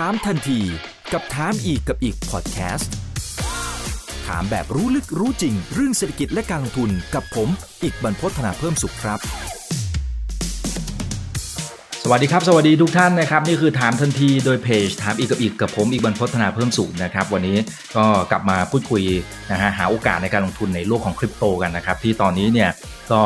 ถามทันทีกับถามอีกกับอีกพอดแคสต์ถามแบบรู้ลึกรู้จริง เรื่องเศรษฐกิจและการลงทุนกับผม อีกบรรพฒนาเพิ่มสุขครับ สวัสดีครับ สวัสดีทุกท่านนะครับ นี่คือถามทันทีโดยเพจถามอีกกับอีกกับผมอีกบรรพฒนาเพิ่มสุขนะครับ วันนี้ก็กลับมาพูดคุยนะฮะหาโอกาสในการลงทุนในโลกของคริปโตกันนะครับ ที่ตอนนี้เนี่ยก็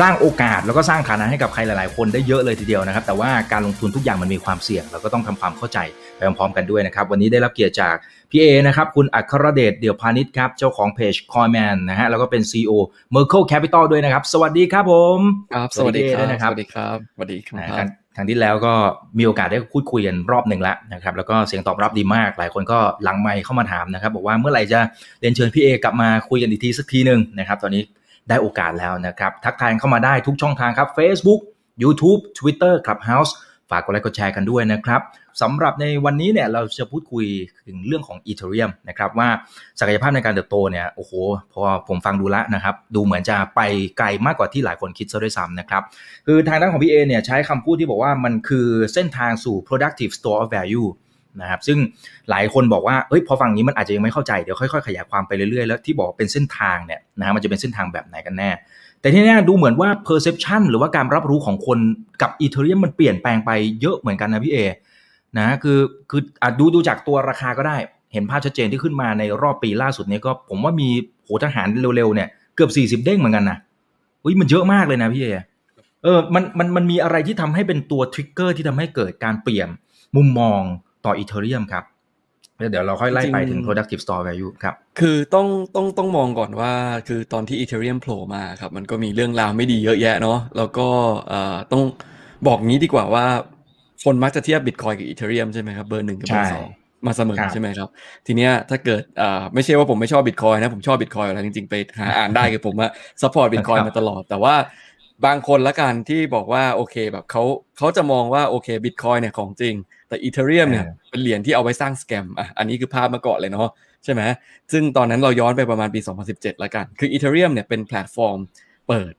สร้างโอกาสแล้วก็สร้างฐานะให้กับใครหลาย ๆ คนได้เยอะเลยทีเดียวนะครับ แต่ว่าการลงทุนทุกอย่างมันมีความเสี่ยง เราก็ต้องทำความเข้าใจไปพร้อมๆกันด้วยนะครับ วันนี้ได้รับเกียรติจากพี่เอนะครับ คุณอัครเดชเดี่ยวพาณิชย์ครับ เจ้าของเพจ Coinman นะฮะแล้วก็เป็น CEO Merkle Capital ด้วยนะครับ สวัสดีครับผมครับสวัสดีครับนะครับสวัสดีครับสวัสดีคนะรัครั้บงครั้งที่แล้วก็มีโอกาสได้พูดคุยกันรอบหนึ่งแล้วนะครับแล้วก็เสียงตอบรับดีมาก หลายคนก็หลังไมค์เข้ามาถามนะครับ บอกว่าเมื่อไหร่จะเรียนเชิญพี่เอกลับมาคุยกันอีกทีสักทีหนึ่งนะครับ ตอนนี้ ได้โอกาสแล้วนะครับ ทักทายเข้ามาได้ทุกช่องทางครับ Facebook YouTube Twitter Clubhouse ฝากกดไลค์กดแชร์กันด้วยนะครับสำหรับในวันนี้เนี่ยเราจะพูดคุยถึงเรื่องของ Ethereum นะครับว่าศักยภาพในการเติบโตเนี่ยโอ้โหพอผมฟังดูลวนะครับดูเหมือนจะไปไกลมากกว่าที่หลายคนคิดซะด้วยซ้ำนะครับคือทางด้านของพี่เอเนี่ยใช้คำพูดที่บอกว่ามันคือเส้นทางสู่ productive store of value นะครับซึ่งหลายคนบอกว่าเอ้ยพอฟังนี้มันอาจจะยังไม่เข้าใจเดี๋ยวค่อยๆขยายความไปเรื่อยๆแล้วที่บอกเป็นเส้นทางเนี่ยนะฮะมันจะเป็นเส้นทางแบบไหนกันแน่ แต่ที่แน่ดูเหมือนว่า perception หรือว่าการรับรู้ของคนกับ Ethereum มันเปลี่ยนแปลงไปเยอะเหมือนกันนะพี่เอนะคือคืออดูดูจากตัวราคาก็ได้ เห็นภาพชัดเจนที่ขึ้นมาในรอบปีล่าสุดนี้ก็ผมว่ามีโหถ้าหารเร็วๆเนี่ยเกือบ 40 เด้งเหมือนกันนะอุ้ยมันเยอะมากเลยนะพี่เอเออมันมันมันมีอะไรที่ทำให้เป็นตัว trigger ที่ทำให้เกิดการเปลี่ยนมุมมอง ต่อ Ethereum ครับแล้วเดี๋ยวเราค่อยไล่ไปถึง productive store value ครับ คือต้องต้องต้องมองก่อนว่าคือตอนที่ Ethereum โผล่มาครับ มันก็มีเรื่องราวไม่ดีเยอะแยะเนาะแล้วก็เอ่อต้องบอกงี้ดีกว่าว่า คนมักจะเทียบ Bitcoin กับ Ethereum ใช่ไหมครับ เบอร์หนึ่งกับเบอร์สองมาเสมอครับใช่ไหมครับ ทีเนี้ยถ้าเกิดอ่าไม่ใช่ว่าผมไม่ชอบ Bitcoin นะ ผมชอบ Bitcoin อยู่แล้วจริงๆ ไปหาอ่านได้คือผมอะ support Bitcoin มาตลอด แต่ว่าบางคนละกันที่บอกว่าโอเคแบบเขาเขาจะมองว่าโอเค Bitcoin เนี่ยของจริง แต่ Ethereum เนี่ยอ่าเป็นเหรียญที่เอาไว้สร้าง scam อะอันนี้คือภาพมาก่อนเลยเนาะใช่ไหมซึ่งตอนนั้นเราย้อนไปประมาณปี 2017แล้วกันคือ Ethereum เนี่ยเป็นแพลตฟอร์มเปิด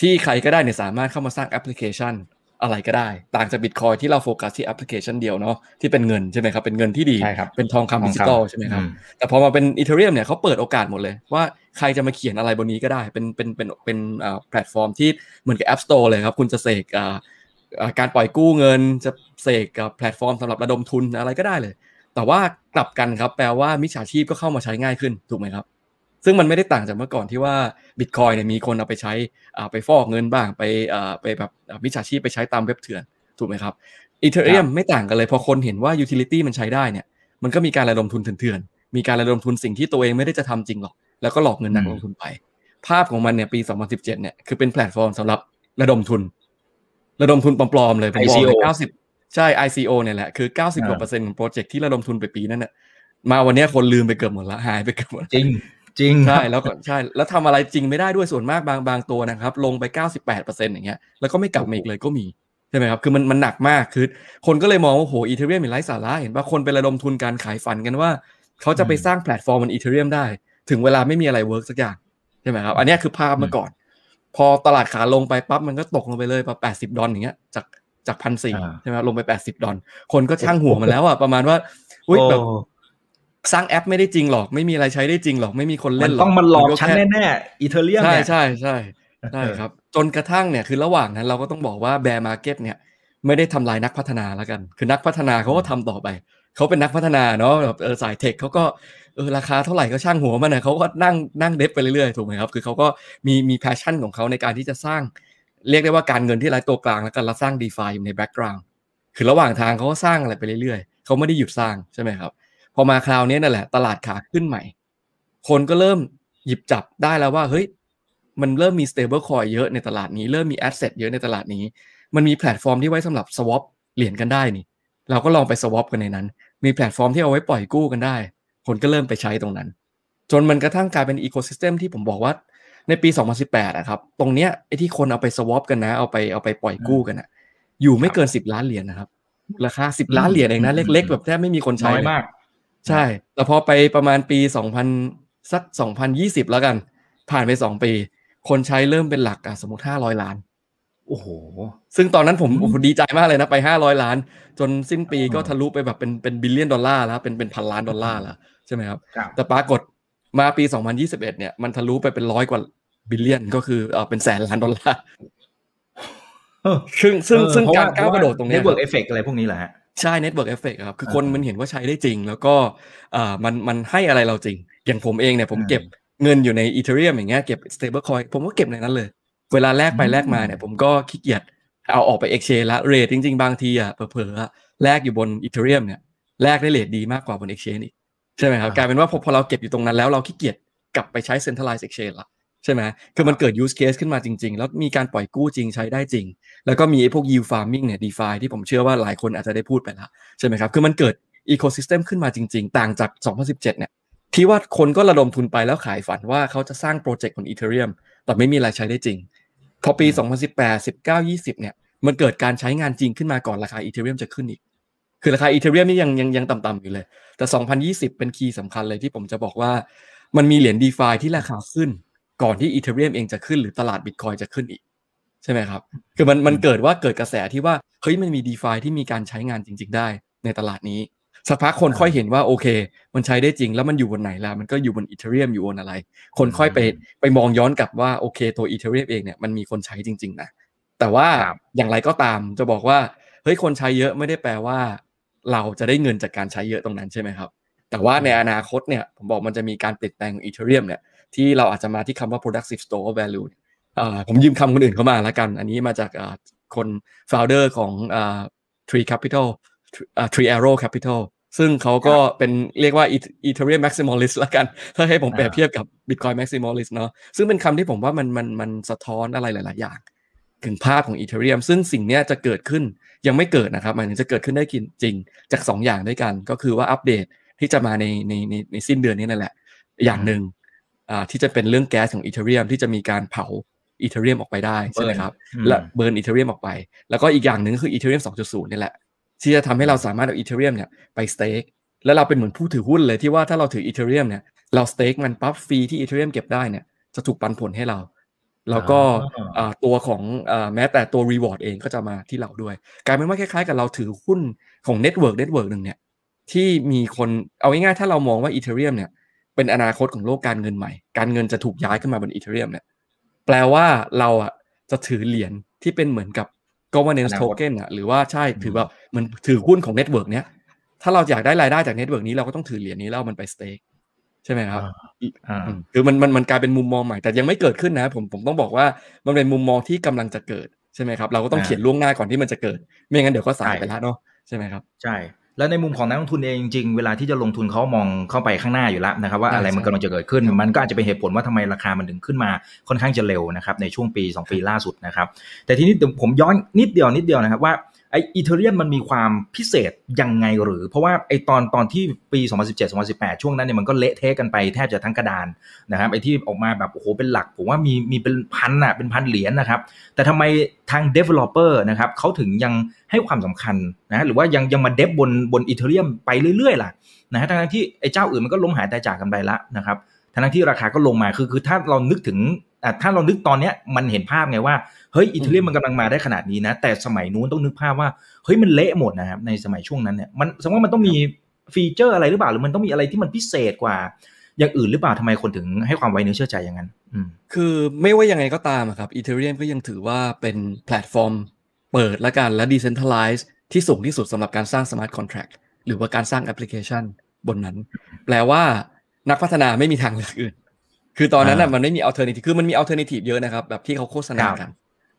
ที่ใครก็ได้เนี่ยสามารถเข้ามาสร้างแอปพลิเคชันอะไรก็ได้ ต่างจาก Bitcoin ที่เราโฟกัสที่แอปพลิเคชันเดียวเนาะที่เป็นเงินใช่ไหมครับเป็นเงินที่ดีใช่ครับเป็นทองคำดิจิตอลใช่ไหมครับอืมแต่พอมาเป็น Ethereum เนี่ยเขาเปิดโอกาสหมดเลยว่าใครจะมาเขียนอะไรบนนี้ก็ได้เป็นเป็นเป็นเป็นอ่าแพลตฟอร์มที่เหมือนกับ App Store เลยครับคุณจะเสกอ่าอ่า การปล่อยกู้เงินจะเสกกับแพลตฟอร์มสำหรับระดมทุนอะไรก็ได้เลย แต่ว่ากลับกันครับ แปลว่ามิจฉาชีพก็เข้ามาใช้ง่ายขึ้นถูกไหมครับ ซึ่งมันไม่ได้ต่างจากเมื่อก่อนที่ว่า Bitcoin เนี่ยมีคนเอาไปใช้อ่าไปฟอกเงินบ้างไปอ่าไปแบบอ่ามิจฉาชีพไปใช้ตามเว็บเถื่อนถูกไหมครับ Ethereum ไม่ต่างกันเลย พอคนเห็นว่า utility มันใช้ได้เนี่ยมันก็มีการระดมทุนเถื่อนๆมีการระดมทุนสิ่งที่ตัวเองไม่ได้จะทำจริงหรอก แล้วก็หลอกเงินนักอืมลงทุนไป ภาพของมันเนี่ยปี 2017 เนี่ยคือเป็นแพลตฟอร์มสำหรับระดมทุน ระดมทุนปลอมๆเลยผมบอกเลย ICO 90ใช่ ICO เนี่ยแหละคือ90กว่าเปอร์เซ็นต์ของโปรเจกต์ที่ระดมทุนไปปีนั้นน่ะมาวันเนี้ยคนลืมไปเกือบหมดละหายไปเกือบหมดละจริงจริงใช่แล้วก็ใช่แล้วทำอะไรจริงไม่ได้ด้วยส่วนมากบางบางตัวนะครับ ลงไป 98%อย่างเงี้ยแล้วก็ไม่กลับมาอีกเลยก็มีใช่ไหมครับคือมันมันหนักมากคือ คนก็เลยมองว่าโห Ethereum เป็นไร้สาระเห็นว่าคนไประดมทุนการขายฝันกันว่า เขาจะไปสร้างแพลตฟอร์มบน Ethereum ได้ ถึงเวลาไม่มีอะไรเวิร์กสักอย่างใช่ไหมครับอันเนี้ยคือภาพเมื่อก่อน พอตลาดขาลงไปปั๊บมันก็ตกลงไปเลยประ80ดอลอย่างเงี้ย จากจากพันสี่อ่าใช่ไหมครับลงไป80ดอลคนก็ช่างหัวมันแล้วอะประมาณว่าอุ้ยแบบโอ้สร้างแอปไม่ได้จริงหรอก ไม่มีอะไรใช้ได้จริงหรอก ไม่มีคนมาเล่นหรอก ต้องมาหลอกก็ฉันแค่แน่ๆ Ethereum ใช่เนี่ยใช่ใช่ใช่ครับ จนกระทั่งเนี่ยคือระหว่างนั้นเราก็ต้องบอกว่า bear market เนี่ย ไม่ได้ทำลายนักพัฒนาแล้วกัน คือนักพัฒนาเขาก็ทำต่อไป เขาเป็นนักพัฒนาเนาะแบบเออสาย tech เขาก็ เออราคาเท่าไหร่ก็ช่างหัวมันนะเขาก็นั่งนั่ง dev ไปเรื่อยๆถูกไหมครับคือเขาก็มีมี passion ของเขาในการที่จะสร้าง เรียกได้ว่าการเงินที่ไร้ตัวกลางแล้วกันแล้วสร้าง DeFi อยู่ใน background คือระหว่างทางเขาก็สร้างอะไรไปเรื่อยๆเขาไม่ได้หยุดสร้างใช่ไหมครับพอมาคราวนี้นั่นแหละ ตลาดขาขึ้นใหม่ คนก็เริ่มหยิบจับได้แล้วว่าเฮ้ยมันเริ่มมี stable coin เยอะในตลาดนี้ เริ่มมี asset เยอะในตลาดนี้ มันมีแพลตฟอร์มที่ไว้สำหรับ swap เหรียญกันได้นี่ เราก็ลองไป swap กันในนั้น มีแพลตฟอร์มที่เอาไว้ปล่อยกู้กันได้ คนก็เริ่มไปใช้ตรงนั้น จนมันกระทั่งกลายเป็นอีโค y ิสเต็มที่ผมบอกว่า ในปี 2018อะครับตรงเนี้ยไอ้ที่คนเอาไป swap กันนะเอาไปเอาไปปล่อยกู้กันอะอยู่ไม่เกิน 10 ล้านเหรียญนะครับราคา 10 ล้านเหรียญเองนะเล็ก ๆ แบบแทบไม่มีคนใช้น้อยเลยมาก ใช่ แต่พอไปประมาณปี 2000สัก2020 แล้วกัน ผ่านไป 2 ปี คนใช้เริ่มเป็นหลักอะสมมติ 500 ล้านโอ้โห ซึ่งตอนนั้นผมดีใจมากเลยนะ ไปห้าร้อยล้าน จนสิ้นปีก็ทะลุไปแบบเป็นเป็น billion ดอลลาร์แล้ว เป็นเป็นพันล้านดอลลาร์แล้วใช่ไหมครับ แต่ปรากฏมาปี 2021 เนี่ยมันทะลุไปเป็นร้อยกว่า billion ก็คือเออเป็นแสนล้านดอลลาร์ซึ่งซึ่งซึ่งการก้าวกระโดดตรงนี้ network effect อะไรพวกนี้แหละฮะใช่ network effect ครับ คือคนมันเห็นว่าใช้ได้จริง แล้วก็อ่ามันมันให้อะไรเราจริง อย่างผมเองเนี่ยผมเก็บเงินอยู่ใน Ethereum อย่างเงี้ยเก็บ stable coin ผมก็เก็บในนั้นเลย เวลาแลกไปแลกมาเนี่ยผมก็ขี้เกียจเอาออกไป exchange ละ rate จริง ๆ บางทีอะเผลอๆแลกอยู่บน Ethereum เนี่ยแลกได้ rate ดีมากกว่าบนเอ็กชแนนอีก ใช่ไหมครับกลายเป็นว่าพอเราเก็บอยู่ตรงนั้นแล้วเราขี้เกียจกลับไปใช้ centralized exchange ละใช่ไหมคือมันเกิด use case ขึ้นมาจริง ๆ แล้วมีการปล่อยกู้จริงใช้ได้จริง แล้วก็มีไอ้พวก yield farming เนี่ย DeFi ที่ผมเชื่อว่าหลายคนอาจจะได้พูดไปแล้วใช่ไหมครับคือมันเกิด ecosystem ขึ้นมาจริง ๆ ต่างจาก 2017 เนี่ยที่ว่าคนก็ระดมทุนไปแล้วขายฝันว่าเขาจะสร้างโปรเจกต์บน Ethereum แต่ไม่มีอะไรใช้ได้จริง พอปี 2018 19 20 เนี่ยมันเกิดการใช้งานจริงขึ้นมาก่อนราคา Ethereum จะขึ้นอีก คือราคา Ethereum นี่ยังยังยังต่ำๆอยู่เลย แต่ 2020 เป็นคีย์สำคัญเลยที่ผมจะบอกว่า มันมีเหรียญ d e f าที่ราคาขึ้น ก่อนที่ Ethereum เองจะขึ้นหรือตลาดบิตคอยจะขึ้นอีก ใช่ไหมครับ คือมันมันเกิดว่าเกิดกระแสที่ว่าเฮ้ยมันมี d e f าที่มีการใช้งานจริง ๆ ได้ในตลาดนี้สักพักคนค่อยเห็นว่าโอเค มันใช้ได้จริงแล้วมันอยู่บนไหนล่ะมันก็อยู่บนอีเทเรียมอยู่บนอะไร คนค่อยไปไปมองย้อนกลับว่าโอเค ตัวอีเทเรียมเองเนี่ยมันมีคนใช้จริง ๆ นะ แต่ว่าอย่างไรก็ตามจะบอกว่าเฮ้ยคนใช้เยอะไม่ได้แปลว่า เราจะได้เงินจากการใช้เยอะตรงนั้นใช่ไหมครับ แต่ว่าในอนาคตเนี่ยผมบอกมันจะมีการเปลี่ยนแปลงของอีเทเรียมเนี่ยที่เราอาจจะมาที่คำว่า productive store value ผมยืมคำคนอื่นเข้ามาแล้วกัน อันนี้มาจากคน founder ของ Tree Capital Tree Arrow Capital ซึ่งเขาก็เป็นเรียกว่า Ethereum maximalist ละกัน ถ้าให้ผมเปรียบเทียบกับ Bitcoin maximalist เนาะซึ่งเป็นคำที่ผมว่ามันมันมันสะท้อนอะไรหลาย ๆ อย่าง ถึงภาพของ Ethereum ซึ่งสิ่งนี้จะเกิดขึ้น ยังไม่เกิดนะครับมันจะเกิดขึ้นได้จริงจาก 2 อย่างด้วยกัน ก็คือว่าอัปเดตที่จะมาในในในในสิ้นเดือนนี้นั่นแหละ อย่างหนึ่งอ่าที่จะเป็นเรื่องแก๊สของ Ethereum ที่จะมีการเผา Ethereum ออกไปได้ใช่ไหมครับและ burn Ethereum ออกไป แล้วก็อีกอย่างหนึ่งคือ Ethereum 2.0นี่แหละ ที่จะทำให้เราสามารถเอา Ethereum เนี่ยไป stake แล้วเราเป็นเหมือนผู้ถือหุ้นเลยที่ว่าถ้าเราถือ Ethereum เนี่ยเรา stake มันปั๊บ fee ที่ Ethereum เก็บได้เนี่ยจะถูกปันผลให้เรา แล้วก็ตัวของแม้แต่ตัว reward เองก็จะมาที่เราด้วย กลายเป็นว่าคล้ายๆ กับเราถือหุ้นของ network network หนึ่งเนี่ยที่มีคนเอาง่ายๆถ้าเรามองว่า Ethereum เนี่ยเป็นอนาคตของโลกการเงินใหม่ การเงินจะถูกย้ายขึ้นมาบน Ethereum เนี่ยแปลว่าเราอะจะถือเหรียญที่เป็นเหมือนกับ governance token อะหรือว่าใช่ถือว่ามันถือหุ้นของ network เนี้ยถ้าเราอยากได้รายได้จาก network นี้เราก็ต้องถือเหรียญนี้แล้วมันไป stake ใช่ไหมครับคือมันมันมันกลายเป็นมุมมองใหม่แต่ยังไม่เกิดขึ้นนะผมผมต้องบอกว่ามันเป็นมุมมองที่กำลังจะเกิดใช่ไหมครับ เราก็ต้องเขียนล่วงหน้าก่อนที่มันจะเกิด ไม่งั้นเดี๋ยวก็สายไปแล้วเนาะใช่ไหมครับใช่แล้วในมุมของนักลงทุนเองจริงเวลาที่จะลงทุนเขามองเข้าไปข้างหน้าอยู่แล้วนะครับว่าอะไรมันกำลังจะเกิดขึ้น มันก็อาจจะเป็นเหตุผลว่าทำไมราคามันถึงขึ้นมาค่อนข้างจะเร็วนะครับในช่วงปี 2 ปีล่าสุดนะครับแต่ทีนี้ผมย้อนนิดเดียวนิดเดียวนะครับว่า ไออีเทเรียมมันมีความพิเศษยังไงหรือ เพราะว่าไอตอนตอนที่ปี 2017-2018 ช่วงนั้นเนี่ยมันก็เละเทะกันไปแทบจะทั้งกระดานนะครับไอที่ออกมาแบบโอ้โหเป็นหลัก ผมว่ามีมีเป็นพันอะเป็นพันเหรียญนะครับ แต่ทำไมทาง developer นะครับเขาถึงยังให้ความสำคัญนะหรือว่ายังยังมาเดฟบนบนอีเทเรียมไปเรื่อยๆล่ะนะฮะทั้งที่ไอเจ้าอื่นมันก็ล้มหายตายจากกันไปละนะครับทั้งที่ราคาก็ลงมาคือคือถ้าเรานึกถึงถ้าเรานึกตอนเนี้ยมันเห็นภาพไงว่า เฮ้ยอิตาลีมันกำลังมาได้ขนาดนี้นะ แต่สมัยนู้นต้องนึกภาพว่าเฮ้ยมันเละหมดนะครับในสมัยช่วงนั้นเนี่ยมันสมมติว่ามันต้องมีfeature อะไรหรือเปล่าหรือมันต้องมีอะไรที่มันพิเศษกว่า อย่างอื่นหรือเปล่าทำไมคนถึงให้ความไว้เนื้อเชื่อใจอย่างนั้นคือไม่ว่ายังไงก็ตามครับ Ethereum ก็ยังถือว่าเป็นแพลตฟอร์ม เปิดและกันและ decentralized ที่สูงที่สุดสำหรับการสร้าง smart contract หรือว่าการสร้างแอปพลิเคชันบนนั้น แปลว่านักพัฒนาไม่มีทางเลือกอื่น คือตอนนั้นอะมันไม่มี alternative คือมันมี alternative เยอะนะครับ แบบที่เขาโฆษณากัน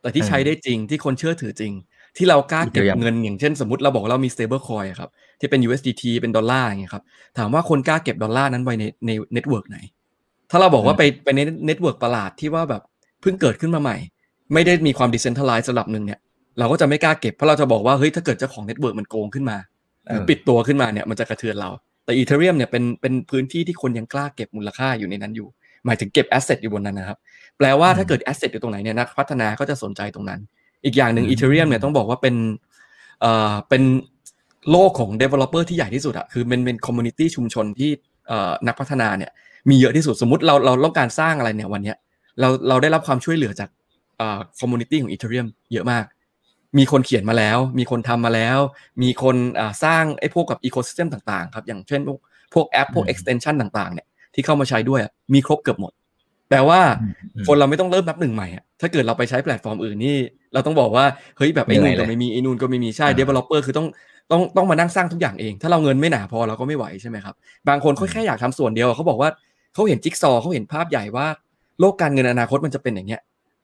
แต่ที่ใช้ได้จริงที่คนเชื่อถือจริง ที่เรากล้าเก็บเงินอย่างเช่นสมมติเราบอกเรามี stable coin ครับที่เป็น USDT เป็นดอลลาร์อย่างเงี้ยครับถามว่าคนกล้าเก็บดอลลาร์นั้นไว้ในใน network ไหน ถ้าเราบอกว่าไปไปใน network ประหลาดที่ว่าแบบเพิ่งเกิดขึ้นมาใหม่ ไม่ได้มีความ decentralized ระดับหนึ่งเนี่ยเราก็จะไม่กล้าเก็บเพราะเราจะบอกว่าเฮ้ยถ้าเกิดเจ้าของ network มันโกงขึ้นมาปิดตัวขึ้นมาเนี่ยมันจะกระเทือนเรา แต่ Ethereum เนี่ยเป็นเป็นพื้นที่ที่คนยังกล้าเก็บมูลค่าอยู่ในนั้นอยู่ หมายถึงเก็บ asset อยู่บนนั้นนะครับ แปลว่าถ้าเกิด asset อยู่ตรงไหนเนี่ยนักพัฒนาก็จะสนใจตรงนั้น อีกอย่างหนึ่ง Ethereum เนี่ยต้องบอกว่าเป็นเอ่อเป็นโลกของ developer ที่ใหญ่ที่สุดอะคือเป็นเป็น community ชุมชนที่เอ่อนักพัฒนาเนี่ยมีเยอะที่สุดสมมติเราเราต้องการสร้างอะไรเนี่ยวันเนี้ยเราเราได้รับความช่วยเหลือจาก community ของ Ethereum เยอะมากมีคนเขียนมาแล้ว มีคนทำมาแล้ว มีคนสร้างไอ้พวกกับ ecosystem ต่างๆ ครับ อย่างเช่นพวกพวกแอป พวก extension ต่างๆ เนี่ย ที่เข้ามาใช้ด้วยมีครบเกือบหมดแปลว่าคนเราไม่ต้องเริ่มนับหนึ่งใหม่อะถ้าเกิดเราไปใช้แพลตฟอร์มอื่นนี่เราต้องบอกว่าเฮ้ยแบบไอ้นู่นก็ไม่มีไอ้นู่นก็ไม่มีใช่ developer คือต้องต้องต้องมานั่งสร้างทุกอย่างเอง ถ้าเราเงินไม่หนาพอเราก็ไม่ไหวใช่ไหมครับบางคนเขาแค่อยากทำส่วนเดียวเขาบอกว่าเขาเห็นจิ๊กซอเขาเห็นภาพใหญ่ว่า โลกการเงินอนาคตมันจะเป็นอย่างเงี้ย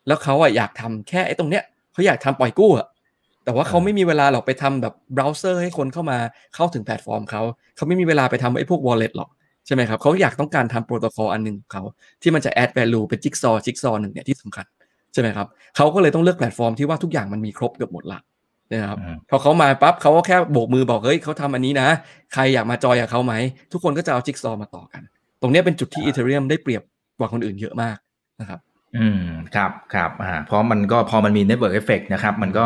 แล้วเขาอะอยากทำแค่ไอ้ตรงเนี้ยเขาอยากทำปล่อยกู้อะแต่ว่าเขาไม่มีเวลาหรอกไปทำแบบเบราว์เซอร์ให้คนเข้ามาเข้าถึงแพลตฟอร์มเขาเขาไม่มีเวลาไปทำไอ้พวก wallet หรอก ใช่ไหมครับเขาอยากต้องการทำโปรโตคอลอันหนึ่งของเขาที่มันจะ add value เป็นจิ๊กซอจิ๊กซอหนึ่งเนี่ยที่สำคัญใช่ไหมครับเขาก็เลยต้องเลือกแพลตฟอร์มที่ว่าทุกอย่างมันมีครบเกือบหมดละนะครับพอเขามาปั๊บเขาก็แค่โบกมือบอกเฮ้ยเขาทำอันนี้นะ ใครอยากมาจอยกับเขาไหม ทุกคนก็จะเอาจิ๊กซอมาต่อกัน ตรงนี้เป็นจุดที่ Ethereum ได้เปรียบกว่าคนอื่นเยอะมากนะครับ อืมครับครับอ่าเพราะมันก็พอมันมี network effect นะครับมันก็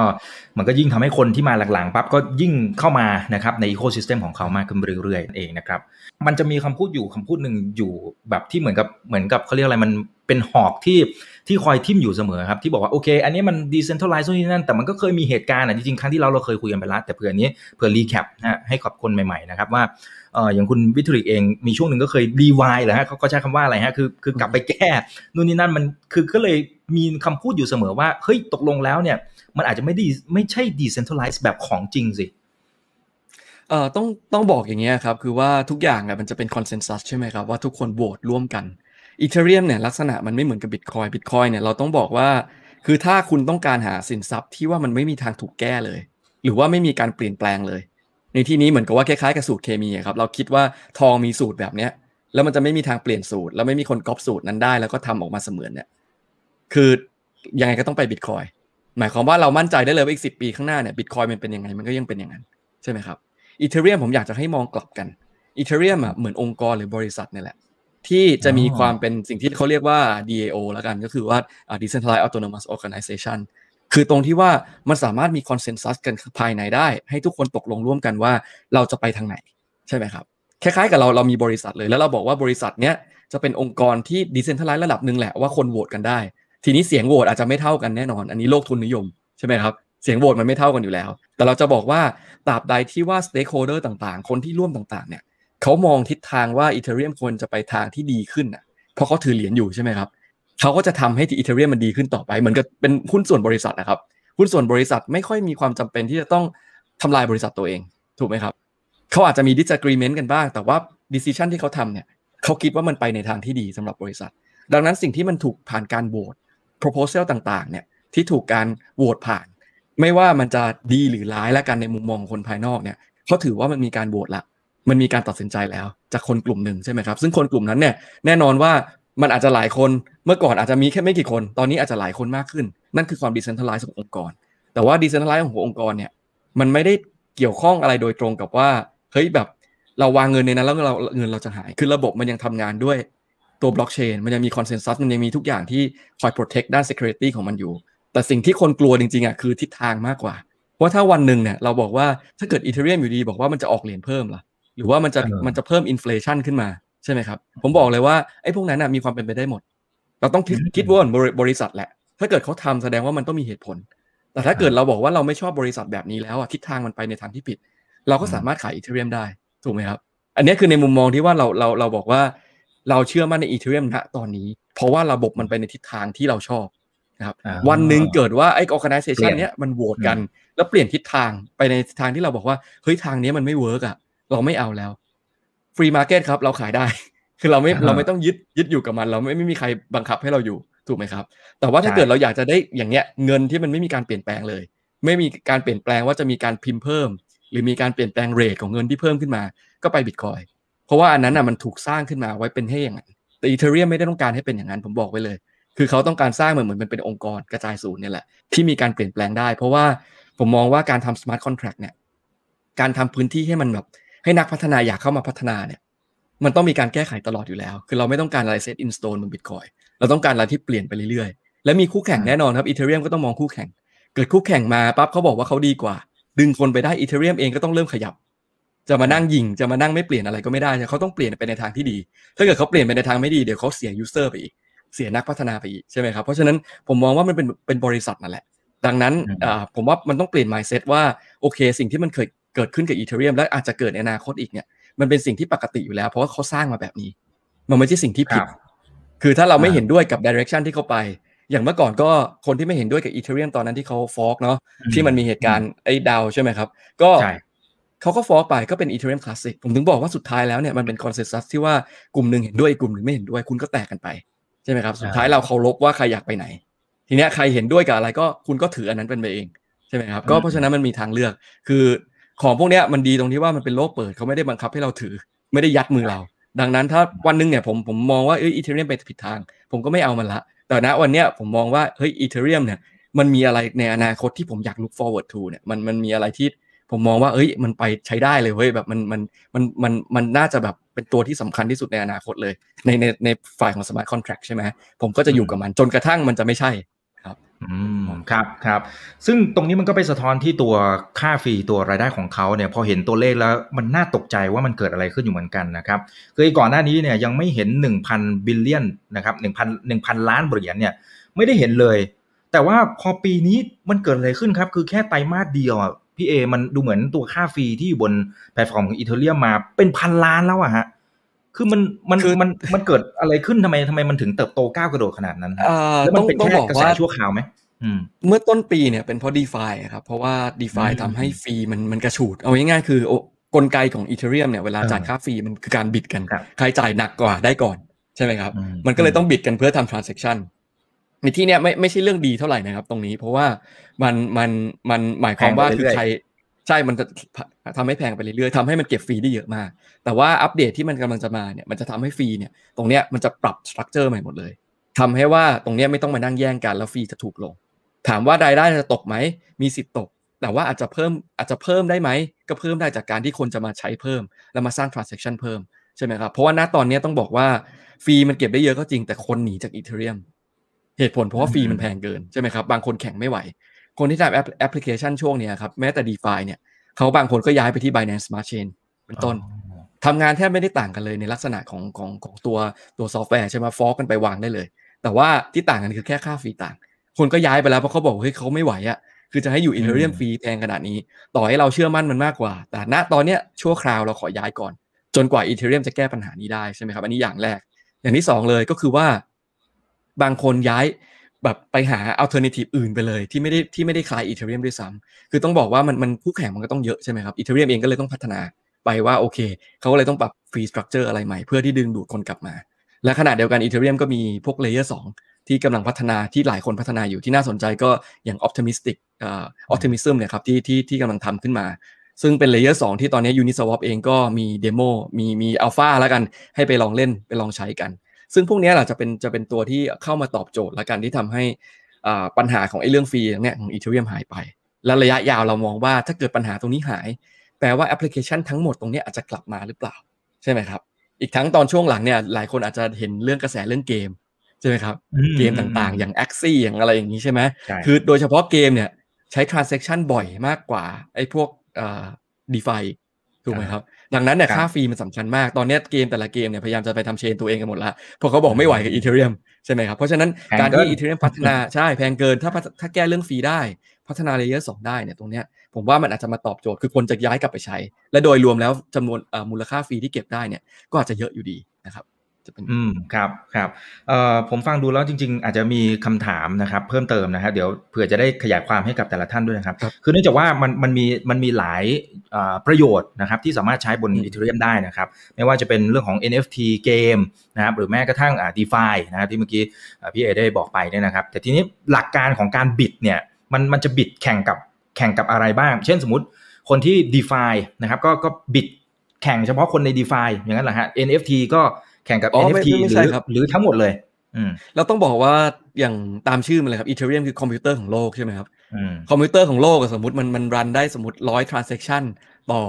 มันก็ยิ่งทำให้คนที่มาหลังๆปั๊บก็ยิ่งเข้ามานะครับใน ecosystem ของเขามากขึ้นเรื่อยๆเองนะครับมันจะมีคำพูดอยู่คำพูดหนึ่งอยู่แบบที่เหมือนกับเหมือนกับเขาเรียกอะไรมันเป็นหอกที่ ที่คอยทิ่มอยู่เสมอครับ ที่บอกว่าโอเค อันนี้มัน decentralized นี่นั่น แต่มันก็เคยมีเหตุการณ์อะจริงๆ ครั้งที่เราเราเคยคุยกันไปแล้วแต่เผื่อนี้เผื่อ recap นะให้กับคนใหม่ๆนะครับว่าเอออย่างคุณ Vitalik เองมีช่วงหนึ่งก็เคยรีวายเหรอฮะเขาใช้คำว่าอะไรฮะคือคือกลับไปแก้นู่นนี่นั่นมันคือก็เลยมีคำพูดอยู่เสมอว่าเฮ้ยตกลงแล้วเนี่ย มันอาจจะไม่ดีไม่ใช่ decentralized แบบของจริงสิเอ่อต้องต้องบอกอย่างเงี้ยครับ คือว่าทุกอย่างอะมันจะเป็นคอนเซนแซสใช่ไหมครับ ว่าทุกคนโหวตร่วมกัน อีเทเรียมเนี่ยลักษณะมันไม่เหมือนกับบิตคอยบิตคอยเนี่ยเราต้องบอกว่า คือถ้าคุณต้องการหาสินทรัพย์ที่ว่ามันไม่มีทางถูกแก้เลย หรือว่าไม่มีการเปลี่ยนแปลงเลย ในที่นี้เหมือนกับว่าคล้ายๆกับสูตรเคมีครับเราคิดว่าทองมีสูตรแบบเนี้ยแล้วมันจะไม่มีทางเปลี่ยนสูตร แล้วไม่มีคนก๊อปสูตรนั้นได้ แล้วก็ทำออกมาเสมือนเนี่ยคือยังไงก็ต้องไปบิตคอยหมายความว่าเรามั่นใจได้เลยว่าอีกสิบปีข้างหน้าเนี่ยบิตคอยมันเป็นยังไงมันก็ยังเป็นอย่างนั้นใช่ไหมครับ Ethereum ผมอยากจะให้มองกลับกัน Ethereum อะเหมือนองค์กรหรือบริษัทนี่แหละ ที่จะมีความเป็นสิ่งที่เขาเรียกว่า DAO แล้วกันก็คือว่า Decentralized Autonomous Organization คือตรงที่ว่ามันสามารถมี consensus กันภายในได้ ให้ทุกคนตกลงร่วมกันว่าเราจะไปทางไหน ใช่ไหมครับ คล้ายๆกับเราเรามีบริษัทเลย แล้วเราบอกว่าบริษัทเนี้ยจะเป็นองค์กรที่ decentralized ระดับหนึ่งแหละว่าคนโหวตกันได้ ทีนี้เสียงโหวตอาจจะไม่เท่ากันแน่นอน อันนี้โลกทุนนิยมใช่ไหมครับเสียงโหวตมันไม่เท่ากันอยู่แล้ว แต่เราจะบอกว่าตราบใดที่ว่า stakeholder ต่างๆ คนที่ร่วมต่างๆเนี่ย เขามองทิศทางว่า Ethereum ควรจะไปทางที่ดีขึ้นอะ เพราะเขาถือเหรียญอยู่ใช่ไหมครับเขาก็จะทำให้ Ethereum มันดีขึ้นต่อไปเหมือนกับเป็นหุ้นส่วนบริษัทนะครับหุ้นส่วนบริษัทไม่ค่อยมีความจำเป็นที่จะต้องทำลายบริษัทตัวเองถูกไหมครับเขาอาจจะมี disagreement กันบ้าง แต่ว่า decision ที่เขาทำเนี่ยเขาคิดว่ามันไปในทางที่ดีสำหรับบริษัท ดังนั้นสิ่งที่มันถูกผ่านการโหวต proposal ต่างๆเนี่ยที่ถูกการโหวตผ่าน ไม่ว่ามันจะดีหรือร้ายและกันในมุมมองคนภายนอกเนี่ยเขาถือว่ามันมีการโหวตละ มันมีการตัดสินใจแล้ว จากคนกลุ่มหนึ่งใช่ไหมครับ ซึ่งคนกลุ่มนั้นเนี่ยแน่นอนว่ามันอาจจะหลายคน เมื่อก่อนอาจจะมีแค่ไม่กี่คน ตอนนี้อาจจะหลายคนมากขึ้น นั่นคือความ decentralized ขององค์กร แต่ว่า decentralized ขององค์กรเนี่ยมันไม่ได้เกี่ยวข้องอะไรโดยตรงกับว่าเฮ้ยแบบเราวางเงินในนั้นแล้วเราเงินเราจะหาย คือระบบมันยังทำงานด้วยตัวบล็อกเชนมันยังมี consensus มันยังมีทุกอย่างที่คอย protect ด้าน security ของมันอยู่ แต่สิ่งที่คนกลัวจริงๆอะคือทิศทางมากกว่า เพราะถ้าวันหนึ่งเนี่ยเราบอกว่าถ้าเกิด Ethereum อยู่ดีบอกว่ามันจะออกเหรียญเพิ่มล่ะ หรือว่ามันจะมันจะเพิ่ม inflation ขึ้นมาใช่ไหมครับ ผมบอกเลยว่าไอ้พวกนั้นมีความเป็นไปได้หมด เราต้องคิดว่าบริษัทแหละ ถ้าเกิดเขาทำแสดงว่ามันต้องมีเหตุผล แต่ถ้าเกิดเราบอกว่าเราไม่ชอบบริษัทแบบนี้แล้วอะทิศทางมันไปในทางที่ผิด เราก็สามารถขายอีเทเรียมได้ถูกไหมครับ อันนี้คือในมุมมองที่ว่าเราเราเราบอกว่าเราเชื่อมั่นในอีเทเรียมณตอนนี้ เพราะว่าระบบมันไปในทิศทางที่เราชอบนะครับวันหนึ่งเกิดว่าไอ้ organization เนี้ยมันโหวตกัน แล้วเปลี่ยนทิศทางไปในทางที่เราบอกว่าเฮ้ยทางนี้มันไม่ work อะ เราไม่เอาแล้ว free market ครับ เราขายได้ คือเราไม่เราไม่ต้องยึดยึดอยู่กับมัน เราไม่ไม่มีใครบังคับให้เราอยู่ถูกไหมครับ แต่ว่าถ้าเกิดเราอยากจะได้อย่างเงี้ยเงินที่มันไม่มีการเปลี่ยนแปลงเลย ไม่มีการเปลี่ยนแปลงว่าจะมีการพิมพ์เพิ่ม หรือมีการเปลี่ยนแปลง rate ของเงินที่เพิ่มขึ้นมา ก็ไปบิตคอยเพราะว่าอันนั้นอะมันถูกสร้างขึ้นมาไว้เป็นให้อย่างนั้นแต่ Ethereum ไม่ได้ต้องการให้เป็นอย่างนั้นผมบอกไว้เลย คือเขาต้องการสร้างเหมือนเหมือนมันเป็นองค์กรกระจายศูนย์เนี่ยแหละที่มีการเปลี่ยนแปลงได้ เพราะว่าผมมองว่าการทำ smart contract เนี่ยการทำพื้นที่ให้มันแบบ ให้นักพัฒนาอยากเข้ามาพัฒนาเนี่ย มันต้องมีการแก้ไขตลอดอยู่แล้ว คือเราไม่ต้องการอะไร set in stone แบบิตคอยเราต้องการอะไรที่เปลี่ยนไปเรื่อยๆ และมีคู่แข่งแน่นอนครับ Ethereum ก็ต้องมองคู่แข่ง เกิดคู่แข่งมาปั๊บเขาบอกว่าเขาดีกว่า ดึงคนไปได้ Ethereum เองก็ต้องเริ่มขยับ จะมานั่งยิงจะมานั่งไม่เปลี่ยนอะไรก็ไม่ได้เขาต้องเปลี่ยนไปในทางที่ดี ถ้าเกิดเขาเปลี่ยนไปในทางไม่ดีเดี๋ยวเขาเสีย user ไปอีกเสียนักพัฒนาไปอีกใช่ไหมครับเพราะฉะนั้นผมมองว่ามันเป็นเป็นบริษัทนั่นแหละ ดังนั้นผมว่ามันต้องเปลี่ยน mindset ว่าโอเค สิ่งที่มันเคย เกิดขึ้นกับ Ethereum และอาจจะเกิดในอนาคตอีกเนี่ยมันเป็นสิ่งที่ปกติอยู่แล้ว เพราะว่าเขาสร้างมาแบบนี้ มันไม่ใช่สิ่งที่ผิด คือถ้าเราไม่เห็นด้วยกับ direction ที่เขาไป อย่างเมื่อก่อนก็คนที่ไม่เห็นด้วยกับ Ethereum ตอนนั้นที่เขา fork เนาะที่มันมีเหตุการณ์ไอ้ DAO ใช่ไหมครับ ก็เขาก็ fork ไปก็เป็น Ethereum Classic ผมถึงบอกว่าสุดท้ายแล้วเนี่ยมันเป็น consensus ที่ว่ากลุ่มหนึ่งเห็นด้วยกลุ่มหนึ่งไม่เห็นด้วยคุณก็แตกกันไปใช่ไหมครับสุดท้ายเราเคารพว่าใครอยากไปไหน ทีเนี้ยใครเห็นด้วยกับอะไรก็คุณก็ถืออันนั้นเป็นไปเองใช่ไหมครับก็เพราะฉะนั้นมันมีทางเลือก คือ ของพวกนี้มันดีตรงที่ว่ามันเป็นโลกเปิดเขาไม่ได้บังคับให้เราถือ ไม่ได้ยัดมือเรา ดังนั้นถ้าวันนึงเนี่ยผมผมมองว่าเอออีเทเรียมไปผิดทาง ผมก็ไม่เอามันละ แต่ณวันเนี้ยผมมองว่าเฮ้ยอีเทเรียมเนี่ยมันมีอะไรในอนาคตที่ผมอยาก look forward to เนี่ยมันมันมีอะไรที่ผมมองว่าเอ้ยมันไปใช้ได้เลยเว้ยแบบมันมันมันมันมันน่าจะแบบเป็นตัวที่สำคัญที่สุดในอนาคตเลย ในในในฝ่ายของ smart contract ใช่ไหมผมก็จะอยู่กับมันจนกระทั่งมันจะไม่ใช่ อืมครับครับซึ่งตรงนี้มันก็ไปสะท้อนที่ตัวค่าฟรีตัวรายได้ของเขาเนี่ยพอเห็นตัวเลขแล้วมันน่าตกใจว่ามันเกิดอะไรขึ้นอยู่เหมือนกันนะครับคือก่อนหน้านี้เนี่ยยังไม่เห็น 1,000 บิลเลียนนะครับ1,000 1,000 ล้านเหรียญเนี่ยไม่ได้เห็นเลย แต่ว่าพอปีนี้มันเกิดอะไรขึ้นครับ คือแค่ไตรมาสเดียวพี่เอมันดูเหมือนตัวค่า fee ที่อยู่บนแพลตฟอร์มของ Ethereum มาเป็นพันล้านแล้วอะฮะ คือมันมันคือมันมันเกิดอะไรขึ้นทำไมทำไมมันถึงเติบโตก้าวกระโดดขนาดนั้นแล้วมันเป็นแค่กระแสชั่วคราวไหมเมื่อต้นปีเนี่ยเป็นเพราะ d e f าครับเพราะว่า DeFi ทำให้ fee มันมันกระฉูด เอาง่ายๆคือกลไกของ Ethereum เนี่ยเวลาจ่ายค่า fee มันคือการ bid กัน ใครจ่ายหนักกว่าได้ก่อน ใช่ไหมครับ มันก็เลยต้อง bid กันเพื่อทำ transaction ในที่เนี้ยไม่ไม่ใช่เรื่องดีเท่าไหร่นะครับ ตรงนี้เพราะว่ามันมันมันหมายความว่าคือใคร ใช่มันจะทำให้แพงไปเรื่อยๆทำให้มันเก็บ fee ได้เยอะมาก แต่ว่าอัปเดตที่มันกำลังจะมาเนี่ยมันจะทำให้ fee เนี่ยตรงเนี้ยมันจะปรับ structure ใหม่หมดเลยทำให้ว่าตรงเนี้ยไม่ต้องมานั่งแย่งกันแล้ว fee จะถูกลง ถามว่ารายได้จะตกไหมมีสิทธิ์ตก แต่ว่าอาจจะเพิ่มอาจจะเพิ่มได้ไหมก็เพิ่มได้จากการที่คนจะมาใช้เพิ่ม แล้วมาสร้าง transaction เพิ่มใช่ไหมครับเพราะว่าณตอนนี้ต้องบอกว่าfee มันเก็บได้เยอะก็จริงแต่คนหนีจาก Ethereum เหตุผลเพราะว่า fee มันแพงเกินใช่ไหมครับบางคนแข่งไม่ไหว คนที่ทำแอปพลิเคชันช่วงนี้ครับแม้แต่ d e f าเนี่ยเขาบางคนก็ย้ายไปที่ Binance Smart Chain เป็นต้นทำงานแทบไม่ได้ต่างกันเลยในลักษณะของของของตัวตัวซอฟต์แวร์ใช่ไหม fork กันไปวางได้เลย แต่ว่าที่ต่างกันคือแค่ค่า fee ต่าง คนก็ย้ายไปแล้วเพราะเขาบอกเฮ้ยเขาไม่ไหวอะคือจะให้อยู่ Ethereum fee แพงขนาดนี้ ต่อให้เราเชื่อมั่นมันมากกว่า แต่ณตอนเนี้ยชั่วคราวเราขอย้ายก่อน จนกว่า Ethereum จะแก้ปัญหานี้ได้ใช่ไหมครับ อันนี้อย่างแรก อย่างที่สองเลยก็คือว่า บางคนย้าย แบบไปหา alternative อื่นไปเลยที่ไม่ได้ที่ไม่ได้คล้าย Ethereum ด้วยซ้ำคือต้องบอกว่ามันมันคู่แข่งมันก็ต้องเยอะใช่ไหมครับ Ethereum เองก็เลยต้องพัฒนาไปว่าโอเคเขาก็เลยต้องปรับ fee structure อะไรใหม่เพื่อที่ดึงดูดคนกลับมา และขณะเดียวกัน Ethereum ก็มีพวก layer สองที่กำลังพัฒนาที่หลายคนพัฒนาอยู่ที่น่าสนใจก็อย่าง optimistic เอ่อ Optimism เนี่ยครับที่ที่ที่กำลังทำขึ้นมา ซึ่งเป็น layer สองที่ตอนนี้ Uniswap เองก็มี demo มีมีอัลฟาแล้วกันให้ไปลองเล่นไปลองใช้กัน ซึ่งพวกนี้แหละจะเป็นจะเป็นตัวที่เข้ามาตอบโจทย์แล้วกันที่ทำให้ปัญหาของไอ้เรื่อง fee เนี่ยของ Ethereum หายไป และระยะยาวเรามองว่าถ้าเกิดปัญหาตรงนี้หาย แปลว่าแอปพลิเคชันทั้งหมดตรงนี้อาจจะกลับมาหรือเปล่า ใช่ไหมครับ อีกทั้งตอนช่วงหลังเนี่ยหลายคนอาจจะเห็นเรื่องกระแสเรื่องเกมใช่ไหมครับ เกมต่างๆ อย่าง a x ซี่อย่างอะไรอย่างนี้ใช่ไหมคือโดยเฉพาะเกมเนี่ยใช้ transaction บ่อยมากกว่าไอ้พวกอ่า DeFi ถูกไหมครับ ดังนั้นเนี่ยค่า fee มันสำคัญมาก ตอนนี้เกมแต่ละเกมเนี่ยพยายามจะไปทำ chain ตัวเองกันหมดละเพราะเขาบอกไม่ไหวกับ Ethereum ใช่ไหมครับ เพราะฉะนั้นการที่ Ethereum พัฒนาใช่แพงเกินถ้าถ้าแก้เรื่อง fee ได้ พัฒนา layer สองได้เนี่ยตรงเนี้ยผมว่ามันอาจจะมาตอบโจทย์คือคนจะย้ายกลับไปใช้ และโดยรวมแล้วจำนวนมูลค่า fee ที่เก็บได้เนี่ยก็อาจจะเยอะอยู่ดีนะครับ จะเป็นอืมครับครับเอ่อผมฟังดูแล้วจริง ๆ อาจจะมีคำถามนะครับเพิ่มเติมนะครับเดี๋ยวเผื่อจะได้ขยายความให้กับแต่ละท่านด้วยนะครับ คือเนื่องจากว่ามันมันมีมันมีหลายประโยชน์นะครับที่สามารถใช้บนอีเทเรียมได้นะครับ ไม่ว่าจะเป็นเรื่องของ NFT เกมนะครับหรือแม้กระทั่งอ่า DeFi นะครับที่เมื่อกี้พี่เอได้บอกไปเนี่ยนะครับ แต่ทีนี้หลักการของการบิดเนี่ยมันมันจะบิดแข่งกับแข่งกับอะไรบ้าง เช่นสมมติคนที่ DeFi นะครับก็ก็บิดแข่งเฉพาะคนใน DeFi อย่างนั้นแหละฮะ NFT ก็ แข่งกับ NFT หรือหรือทั้งหมดเลยเราต้องบอกว่าอย่างตามชื่อมันเลยครับ Ethereum คือคอมพิวเตอร์ของโลกใช่ไหมครับคอมพิวเตอร์ของโลกสมมติมันมันรันได้สมมติร้อย transaction ต่อ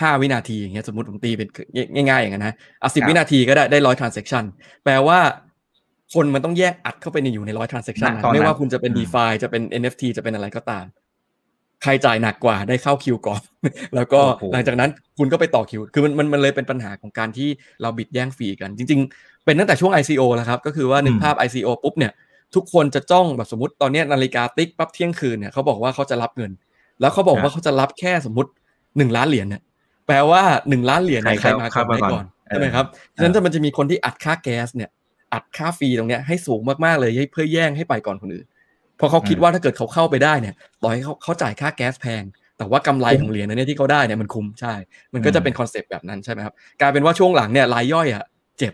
ห้าวินาทีอย่างเงี้ยสมมติผมตีเป็นง่ายๆอย่างนั้นนะอะสิบวินาทีก็ได้ได้ร้อย transaction แปลว่าคนมันต้องแย่งอัดเข้าไปในอยู่ในร้อย transaction ไม่ว่าคุณจะเป็น d e f าจะเป็น NFT จะเป็นอะไรก็ตาม ใครจ่ายหนักกว่าได้เข้าคิวก่อน แล้วก็หลังจากนั้นคุณก็ไปต่อคิว คือมันมันมันเลยเป็นปัญหาของการที่เราบิดแย่งฟรีกัน จริง ๆ เป็นตั้งแต่ช่วง ICO แล้วครับ ก็คือว่านึกภาพ ICO ปุ๊บเนี่ย ทุกคนจะจ้องแบบสมมติตอนนี้นาฬิกาติ๊กปั๊บเที่ยงคืนเนี่ยเขาบอกว่าเขาจะรับเงิน แล้วเขาบอกว่าเขาจะรับแค่สมมติหนึ่งล้านเหรียญเนี่ย แปลว่าหนึ่งล้านเหรียญใครมาก่อนได้ก่อนใช่ไหมครับฉะนั้นจะมันจะมีคนที่อัดค่าแก๊สเนี่ย อัดค่าฟรีตรงเนี้ยให้สูงมากๆเลยเพื่อแย่งให้ไปก่อนคนอื่น เพราะเขาคิดว่าถ้าเกิดเขาเข้าไปได้เนี่ยต่อให้เขาเขาจ่ายค่าแก๊สแพง แต่ว่ากำไรของเหรียญนั้นเนี่ยที่เขาได้เนี่ยมันคุ้มใช่ มันก็จะเป็นคอนเซปต์แบบนั้นใช่ไหมครับกลายเป็นว่าช่วงหลังเนี่ยรายย่อยอะเจ็บ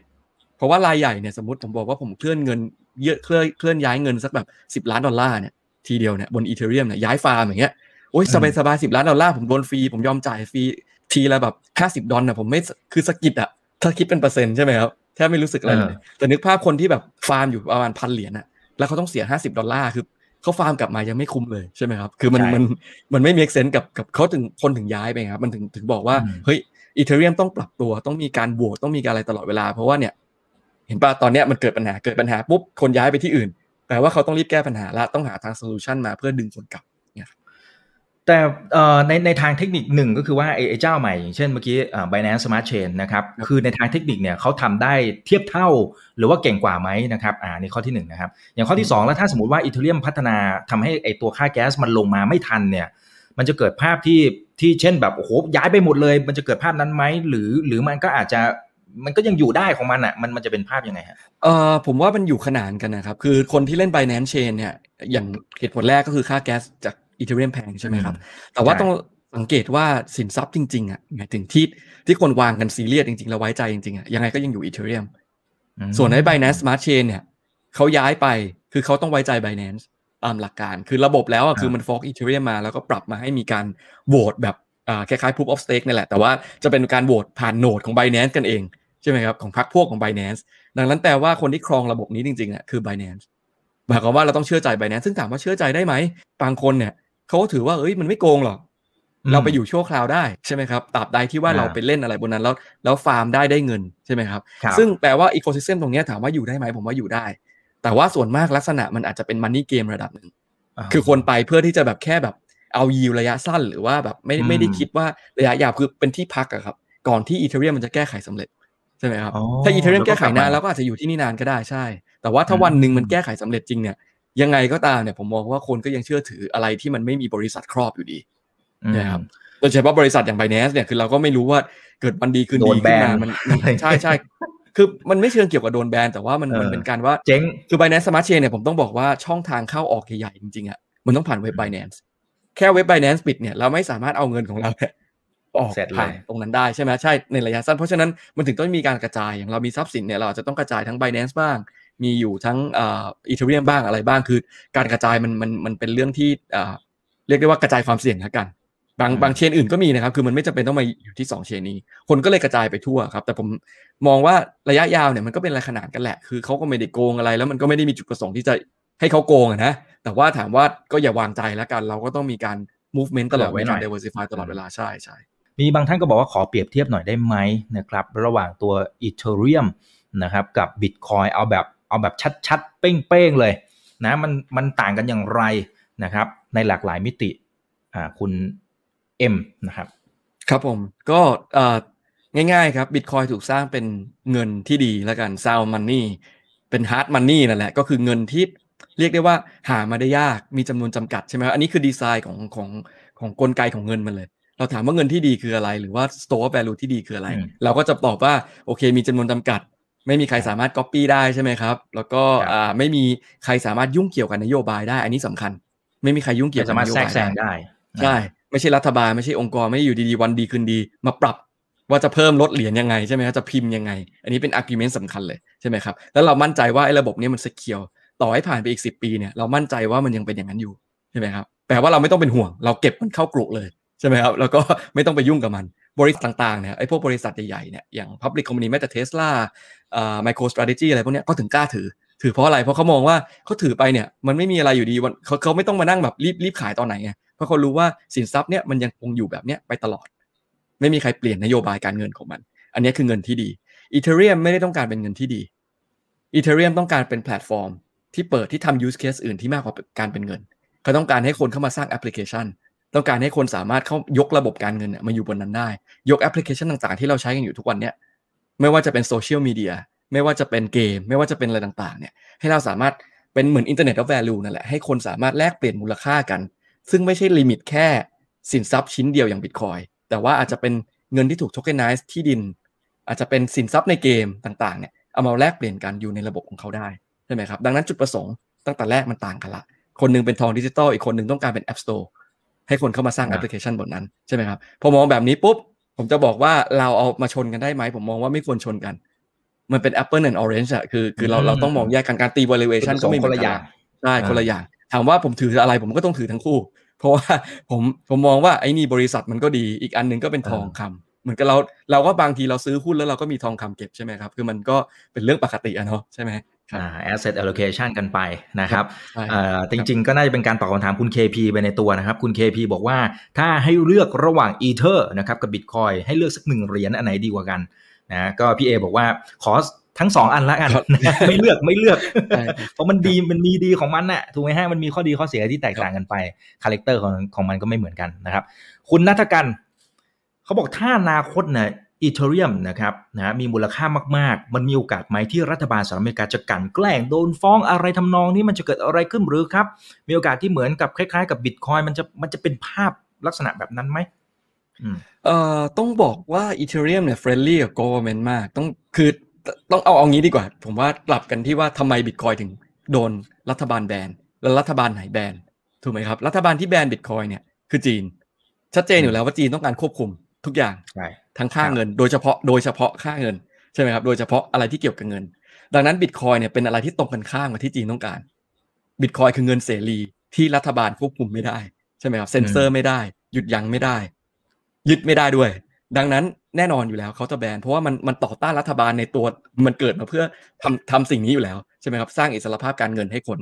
เพราะว่ารายใหญ่เนี่ยสมมติผมบอกว่าผมเคลื่อนเงินเยอะเคลื่อนเคลื่อนย้ายเงินสักแบบสิบล้านดอลลาร์เนี่ยทีเดียวเนี่ยบน Ethereum เนี่ยย้ายฟาร์มอย่างเงี้ยโอ้ยสบายสบายสิบล้านดอลลาร์ผมโดนฟรีผมยอมจ่ายฟรีทีละแบบห้าสิบดอลนะผมไม่คือสะกิดอะถ้าคิดเป็นเปอร์เซ็นต์ใช่ไหมครับแทบไม่รู้สึกอะไรเลยแต่นึกภาพคนที่แบบฟาร์มอยู่ประมาณพันเหรียญอะ แล้วเขาต้องเสียห้าสิบดอลลาร์คือเขาฟาร์มกลับมายังไม่คุ้มเลยใช่ไหมครับ คือมันมันมันไม่มี sense กับกับเขาถึงคนถึงย้ายไปครับ มันถึงถึงบอกว่าเฮ้ย Ethereum ต้องปรับตัวต้องมีการบวกต้องมีการอะไรตลอดเวลา เพราะว่าเนี่ย เห็นป่ะตอนเนี้ยมันเกิดปัญหาเกิดปัญหาปุ๊บคนย้ายไปที่อื่นแปลว่าเขาต้องรีบแก้ปัญหาและต้องหาทาง solution มาเพื่อดึงคนกลับ แต่ในในทางเทคนิคหนึ่งก็คือว่าไอ้เจ้าใหม่อย่างเช่นเมื่อกี้ Binance Smart Chain นะครับคือในทางเทคนิคเนี่ยเขาทำได้เทียบเท่าหรือว่าเก่งกว่าไหมนะครับอ่าในข้อที่1นนะครับอย่างข้อที่ 2 แล้วถ้าสมมติว่าอีเทเรียมพัฒนาทำให้ไอ้ตัวค่าแก๊สมันลงมาไม่ทันเนี่ยมันจะเกิดภาพที่ที่เช่นแบบโอ้โหย้ายไปหมดเลย มันจะเกิดภาพนั้นไหมหรือหรือมันก็อาจจะมันก็ยังอยู่ได้ของมันอะมันมันจะเป็นภาพยังไงฮะเอ่อผมว่ามันอยู่ขนานกันนะครับ คือคนที่เล่น Binance Chain เนี่ยอย่างเหตุผลแรกก็คือค่าแก๊สจาก อีเทเรียมแพงใช่ไหมครับ แต่ว่าต้องสังเกตว่าสินทรัพย์จริงๆอะหมายถึงที่ที่คนวางกันซีเรียสจริงๆ แล้วไว้ใจจริงๆอะยังไงก็ยังอยู่อีเทเรียมส่วนใน Binance Smart Chain เนี่ยเขาย้ายไปคือเขาต้องไว้ใจ Binance ตามหลักการคือระบบแล้วอะคือมันฟอกอีเทเรียมมาแล้วก็ปรับมาให้มีการโหวตแบบอ่าคล้ายๆ proof of stake นี่แหละ แต่ว่าจะเป็นการโหวตผ่านโนดของ Binance กันเองใช่ไหมครับของพรรคพวกของ Binance ดังนั้นแต่ว่าคนที่ครองระบบนี้จริงๆอะคือ Binance หมายความว่าเราต้องเชื่อใจ Binance ซึ่งถามว่าเชื่อใจได้ไหมบางคนเนี่ย เขาถือว่าเอ้ยมันไม่โกงหรอกเราไปอยู่ชั่วคราวได้ใช่ไหมครับตราบใดที่ว่าเราไปเล่นอะไรบนนั้นแล้วแล้วฟาร์มได้ได้เงินใช่ไหมครับ ซึ่งแปลว่า ecosystem ตรงนี้ถามว่าอยู่ได้ไหมผมว่าอยู่ได้ แต่ว่าส่วนมากลักษณะมันอาจจะเป็น money game ระดับหนึ่งคือคนไปเพื่อที่จะแบบแค่แบบเอายิวระยะสั้น หรือว่าแบบไม่ไม่ได้คิดว่าระยะยาวคือเป็นที่พักอะครับก่อนที่ Ethereum มันจะแก้ไขสำเร็จใช่ไหมครับถ้า Ethereum แก้ไขนานแล้วก็อาจจะอยู่ที่นี่นานก็ได้ใช่ แต่ว่าถ้าวันหนึ่งมันแก้ไขสำเร็จจริงเนี่ย ยังไงก็ตามเนี่ยผมมองว่าคนก็ยังเชื่อถืออะไรที่มันไม่มีบริษัทครอบอยู่ดีนะครับโดยเฉพาะบริษัทอย่างไบแนสเนี่ยคือเราก็ไม่รู้ว่าเกิดวันดีคืนดีขึ้นมามันใช่ใช่คือมันไม่เชิงเกี่ยวกับโดนแบนแต่ว่ามันมันเป็นการว่าเจ๊งคือ Binance Smart Chain เนี่ยผมต้องบอกว่าช่องทางเข้าออกใหญ่ๆจริงๆอะมันต้องผ่านเว็บ Binance แค่เว็บ Binance ปิดเนี่ยเราไม่สามารถเอาเงินของเราออกผ่านตรงนั้นได้ใช่ไหมใช่ในระยะสั้นเพราะฉะนั้นมันถึงต้องมีการกระจายอย่างเรามีทรัพย์สินเนี่ยเราจะต้องกระจายทั้ง Binance บ้าง มีอยู่ทั้งอีเทเรียมบ้างอะไรบ้างคือ การกระจายมันมันมันเป็นเรื่องที่เรียกได้ว่ากระจายความเสี่ยงแล้วกัน บางบางเชนอื่นก็มีนะครับ คือมันไม่จำเป็นต้องมาอยู่ที่ 2 เชนนี้ คนก็เลยกระจายไปทั่วครับ แต่ผมมองว่าระยะยาวเนี่ยมันก็เป็นอะไรขนาดกันแหละ คือเขาก็ไม่ได้โกงอะไร แล้วมันก็ไม่ได้มีจุดประสงค์ที่จะให้เขาโกงนะ แต่ว่าถามว่าก็อย่าวางใจแล้วกัน เราก็ต้องมีการ movement ตลอดเวลา diversify ตลอดเวลาใช่ใช่มีบางท่านก็บอกว่าขอเปรียบเทียบหน่อยได้ไหมนะครับ ระหว่างตัว Ethereum นะครับกับ Bitcoin เอาแบบ เอาแบบชัดๆ เป้งๆเลยนะมันมันต่างกันอย่างไรนะครับในหลากหลายมิติอ่าคุณเอ็มนะครับครับผมก็ง่ายๆครับบิตคอยถูกสร้างเป็นเงินที่ดีแล้วกัน sound money เป็น hard money นั่นแหละก็คือเงินที่เรียกได้ว่าหามาได้ยากมีจำนวนจำกัดใช่ไหมอันนี้คือดีไซน์ของของของกลไกของเงินมันเลย เราถามว่าเงินที่ดีคืออะไร หรือว่า store value ที่ดีคืออะไร เราก็จะตอบว่าโอเค มีจำนวนจำกัด ไม่มีใครสามารถก๊อปปี้ได้ใช่ไหมครับ แล้วก็อ่าไม่มีใครสามารถยุ่งเกี่ยวกับนโยบายได้ อันนี้สำคัญ ไม่มีใครยุ่งเกี่ยวกับนโยบายได้ใช่ไม่ใช่รัฐบาลไม่ใช่องค์กรไม่อยู่ดีๆวันดีคืนดี มาปรับว่าจะเพิ่มลดเหรียญยังไงใช่ไหมครับจะพิมพ์ยังไง อันนี้เป็น argument สำคัญเลยใช่ไหมครับแล้วเรามั่นใจว่าไอ้ระบบนี้มัน secureต่อให้ผ่านไปอีกสิปีเนี่ยเรามั่นใจว่ามันยังเป็นอย่างนั้นอยู่ใช่ไหมครับแปลว่าเราไม่ต้องเป็นห่วง เราเก็บมันเข้ากลุ่เลยใช่ไหมครับแล้วก็ไม่ต้องไปยุ่งกับมัน บริษัทต่างๆเนี่ยไอ้พวกบริษัทใหญ่ๆเนี่ยอย่าง Public Company แม้แต่เทสลา อ่า Micro Strategy อะไรพวกนี้ก็ถึงกล้าถือ ถือเพราะอะไร เพราะเขามองว่าเขาถือไปเนี่ยมันไม่มีอะไรอยู่ดีวันเขาเขาไม่ต้องมานั่งแบบรีบรีบขายตอนไหนไงเพราะเขารู้ว่าสินทรัพย์เนี่ยมันยังคงอยู่แบบเนี้ยไปตลอด ไม่มีใครเปลี่ยนนโยบายการเงินของมัน อันนี้คือเงินที่ดีEthereum ไม่ได้ต้องการเป็นเงินที่ดี Ethereum ต้องการเป็นแพลตฟอร์ม ที่เปิดที่ทำ use case อื่นที่มากกว่าการเป็นเงินเขาต้องการให้คนเข้ามาสร้างแอปพลิเคชัน ต้องการให้คนสามารถเข้ายกระบบการเงินมาอยู่บนนั้นได้ ยกแอปพลิเคชันต่างๆ ที่เราใช้กันอยู่ทุกวันเนี้ย ไม่ว่าจะเป็นโซเชียลมีเดียไม่ว่าจะเป็นเกม ไม่ว่าจะเป็นอะไรต่างๆเนี่ยให้เราสามารถเป็นเหมือน Internet of Value นั่นแหละให้คนสามารถแลกเปลี่ยนมูลค่ากัน ซึ่งไม่ใช่ limit แค่สินทรัพย์ชิ้นเดียวอย่างบิตคอยแต่ว่าอาจจะเป็นเงินที่ถูก tokenize ที่ดิน อาจจะเป็นสินทรัพย์ในเกมต่างๆเนี่ยเอามาแลกเปลี่ยนกันอยู่ในระบบของเขาได้ใช่ไหมครับดังนั้นจุดประสงค์ตั้งแต่แรกมันต่างกันละ คนนึงเป็นทองดิจิตอลอีกคนนึงต้องการเป็น App Store ให้คนเข้ามาสร้างแอปพลิเคชันบนนั้นใช่ไหมครับพอมองแบบนี้ปุ๊บ ผมจะบอกว่าเราเอามาชนกันได้ไหมผมมองว่าไม่ควรชนกัน มันเป็น Apple and Orange อะคือคือเราเราต้องมองแยกกันการตี valuation ก็ไม่คนละอย่างใช่คนละอย่างถามว่าผมถืออะไรผมก็ต้องถือทั้งคู่ เพราะว่าผมผมมองว่าไอ้นี่บริษัทมันก็ดีอีกอันนึงก็เป็นทองคำเหมือนกับเราเราก็บางทีเราซื้อหุ้นแล้วเราก็มีทองคำเก็บใช่ไหมครับคือมันก็เป็นเรื่องปกติอะเนาะใช่ไหมอ่า asset allocation กันไปนะครับอ่าจริงๆ ก็น่าจะเป็นการตอบคำถามคุณ KP ไปในตัวนะครับ คุณ KP บอกว่าถ้าให้เลือกระหว่าง Ether นะครับกับ Bitcoin ให้เลือกสักหนึ่งเหรียญอันไหนดีกว่ากันนะก็พี่เอบอกว่าขอทั้งสองอันละกัน ไม่เลือกไม่เลือก เพราะมันดีมันมีดีของมันน่ะถูกไหมฮะมันมีข้อดีข้อเสียที่แตกต่างกันไปคาแรคเตอร์ของของมันก็ไม่เหมือนกันนะครับ คุณนัทกันเขาบอกถ้าอนาคตเนี่ย Ethereum นะครับนะมีมูลค่ามากๆ มันมีโอกาสไหมที่รัฐบาลสหรัฐอเมริกาจะกลั่นแกล้งโดนฟ้องอะไรทำนองนี้มันจะเกิดอะไรขึ้นหรือครับ มีโอกาสที่เหมือนกับคล้ายๆ กับบิตคอยมันจะมันจะเป็นภาพลักษณะแบบนั้นไหมเอ่อต้องบอกว่า Ethereum เนี่ย friendly กับ government มากต้องคือต้องเอาเอางี้ดีกว่า ผมว่ากลับกันที่ว่าทำไมบิตคอยถึงโดนรัฐบาลแบนแล้วรัฐบาลไหนแบนถูกไหมครับ รัฐบาลที่แบนบิตคอยเนี่ยคือจีน ชัดเจนอยู่แล้วว่าจีนต้องการควบคุม ทุกอย่างทั้งค่าเงิน โดยเฉพาะโดยเฉพาะค่าเงินใช่ไหมครับโดยเฉพาะอะไรที่เกี่ยวกับเงิน ดังนั้นบิตคอยเนี่ยเป็นอะไรที่ตรงกันข้ามกับที่จีนต้องการบิตคอยคือเงินเสรีที่รัฐบาลควบคุมไม่ได้ใช่ไหมครับเซ็นเซอร์ไม่ได้ หยุดยั้งไม่ได้ ยึดไม่ได้ด้วย ดังนั้นแน่นอนอยู่แล้วเขาจะแบนเพราะว่ามันมันต่อต้านรัฐบาลในตัวมันเกิดมาเพื่อทำทำสิ่งนี้อยู่แล้วใช่ไหมครับสร้างอิสรภาพการเงินให้คน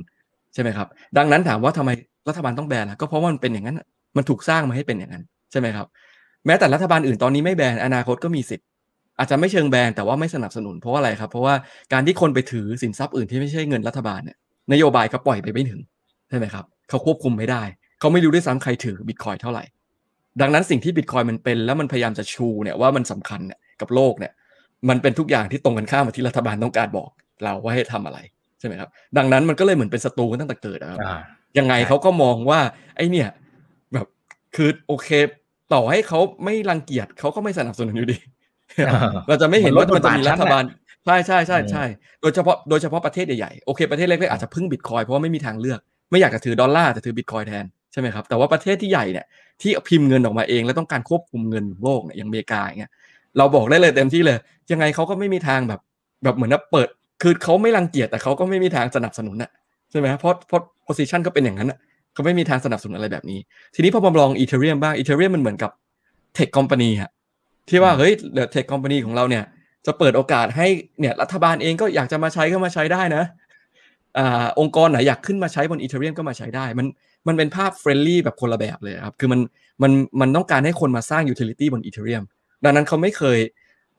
ใช่ไหมครับ ดังนั้นถามว่าทำไมรัฐบาลต้องแบนล่ะก็เพราะว่ามันเป็นอย่างนั้น มันถูกสร้างมาให้เป็นอย่างนั้นใช่ไหมครับ แม้แต่รัฐบาลอื่นตอนนี้ไม่แบนอนาคตก็มีสิทธิ์อาจจะไม่เชิงแบนแต่ว่าไม่สนับสนุนเพราะอะไรครับ เพราะว่าการที่คนไปถือสินทรัพย์อื่นที่ไม่ใช่เงินรัฐบาลเนี่ยนโยบายเขาปล่อยไปไม่ถึงใช่ไหมครับเขาควบคุมไม่ได้ เขาไม่รู้ด้วยซ้ำใครถือบิตคอยเท่าไหร่ ดังนั้นสิ่งที่บิตคอยมันเป็น แล้วมันพยายามจะชูเนี่ยว่ามันสำคัญเนี่ยกับโลกเนี่ยมันเป็นทุกอย่างที่ตรงกันข้ามกับที่รัฐบาลต้องการบอกเราว่าให้ทำอะไรใช่ไหมครับดังนั้นมันก็เลยเหมือนเป็นศัตรูกันตั้งแต่เกิดนะครับยังไงเขาก็มองว่าไอ้เนี่ยแบบคือโอเค ต่อให้เขาไม่รังเกียจเขาก็ไม่สนับสนุนอยู่ดี เราจะไม่เห็นว่ามันจะมีรัฐบาลใช่ใช่ใช่ใช่โดยเฉพาะโดยเฉพาะประเทศใหญ่ๆโอเคประเทศเล็กๆอาจจะพึ่งบิตคอยเพราะว่าไม่มีทางเลือก ไม่อยากจะถือดอลลาร์แต่ถือบิตคอยแทนใช่ไหมครับแต่ว่าประเทศที่ใหญ่เนี่ยที่พิมพ์เงินออกมาเองแล้วต้องการควบคุมเงินโลกเนี่ยอย่างอเมริกาอย่างเงี้ยเราบอกได้เลยเต็มที่เลย ยังไงเขาก็ไม่มีทางแบบ แบบเหมือนว่าเปิด คือเขาไม่รังเกียจแต่เขาก็ไม่มีทางสนับสนุนน่ะใช่ไหมเพราะเพราะ position ก็เป็นอย่างนั้น เขาไม่มีทางสนับสนุนอะไรแบบนี้ ทีนี้พอมาลอง Ethereum บ้าง Ethereum มันเหมือนกับ tech company ฮะที่ว่าเฮ้ยเดี๋ยว tech company ของเราเนี่ยจะเปิดโอกาสให้เนี่ยรัฐบาลเองก็อยากจะมาใช้ก็มาใช้ได้นะอ่าองค์กรไหนอยากขึ้นมาใช้บน Ethereum ก็มาใช้ได้ มันมันเป็นภาพ friendly แบบคนละแบบเลยครับ คือมันมันมันต้องการให้คนมาสร้าง utility บน Ethereum ดังนั้นเขาไม่เคย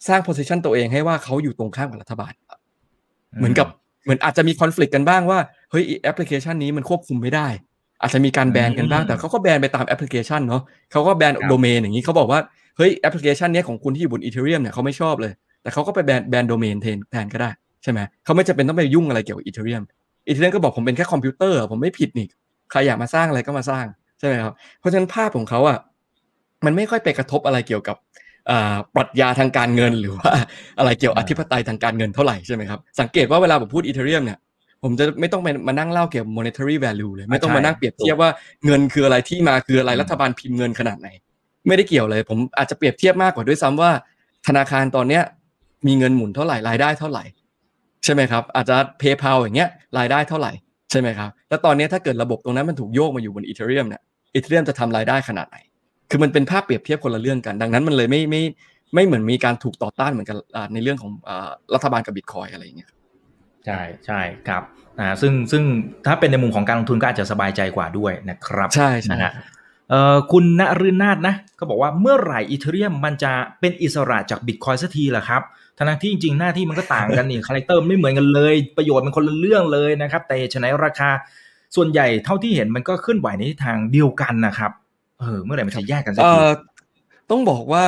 สร้าง position ตัวเองให้ว่าเขาอยู่ตรงข้ามกับรัฐบาล เหมือนกับเหมือนอาจจะมี conflict กันบ้างว่าเฮ้ยแอปพลิเคชันนี้มันควบคุมไม่ได้ อาจจะมีการแบนกันบ้างแต่เขาก็แบนไปตามแอปพลิเคชันเนาะเขาก็แบนโดเมนอย่างนี้เขาบอกว่าเฮ้ยแอปพลิเคชันนี้ของคุณที่อยู่บน Ethereum เนี่ยเขาไม่ชอบเลย แต่เขาก็ไปแบนแบนโดเมนแทนแทนก็ได้ใช่ไหมเขาไม่จะเป็นต้องไปยุ่งอะไรเกี่ยวกับอีเทเรียมอีเทเรียมก็บอกผมเป็นแค่คอมพิวเตอร์ผมไม่ผิดนี่ใครอยากมาสร้างอะไรก็มาสร้างใช่ไหมครับเพราะฉะนั้นภาพของเขาอะมันไม่ค่อยไปกระทบอะไรเกี่ยวกับปรัชญาทางการเงินหรือว่าอะไรเกี่ยวอธิปไตยทางการเงินเท่าไหร่ใช่ไหมครับสังเกตว่าเวลาผมพูดอีเทเรียมเนี่ย ผมจะไม่ต้องมานั่งเล่าเกี่ยวกับ monetary value เลย ไม่ต้องมานั่งเปรียบเทียบว่าเงินคืออะไรที่มาคืออะไรรัฐบาลพิมพ์เงินขนาดไหน ไม่ได้เกี่ยวเลย ผมอาจจะเปรียบเทียบมากกว่าด้วยซ้ำว่า ธนาคารตอนเนี้ยมีเงินหมุนเท่าไหร่รายได้เท่าไหร่ ใช่ไหมครับ อาจจะ PayPal อย่างเงี้ยรายได้เท่าไหร่ใช่ไหมครับแล้วตอนนี้ถ้าเกิดระบบตรงนั้นมันถูกโยกมาอยู่บนอีเทเรียมเนี่ยอีเทเรียมจะทำรายได้ขนาดไหน คือมันเป็นภาพเปรียบเทียบคนละเรื่องกัน ดังนั้นมันเลยไม่ไม่ไม่เหมือนมีการถูกต่อต้านเหมือนกันในเรื่องของรัฐบาลกับบิตคอยอะไรอย่างเงี้ย ใช่ใช่ครับนะซึ่งซึ่งถ้าเป็นในมุมของการลงทุนก็อาจจะสบายใจกว่าด้วยนะครับ ใช่ใช่นะฮะเอ่อคุณณฤนาถนะก็บอกว่าเมื่อไหร่ Ethereum มันจะเป็นอิสระจากบิตคอยสักทีล่ะครับทั้งที่จริงๆ หน้าที่มันก็ต่างกันนี่ character ไม่เหมือนกันเลย ประโยชน์มันคนละเรื่องเลยนะครับ แต่ฉะนั้นราคาส่วนใหญ่เท่าที่เห็นมันก็เคลื่อนไหวในทางเดียวกันนะครับเออเมื่อไหร่มันจะแยกกันสักทีต้องบอกว่า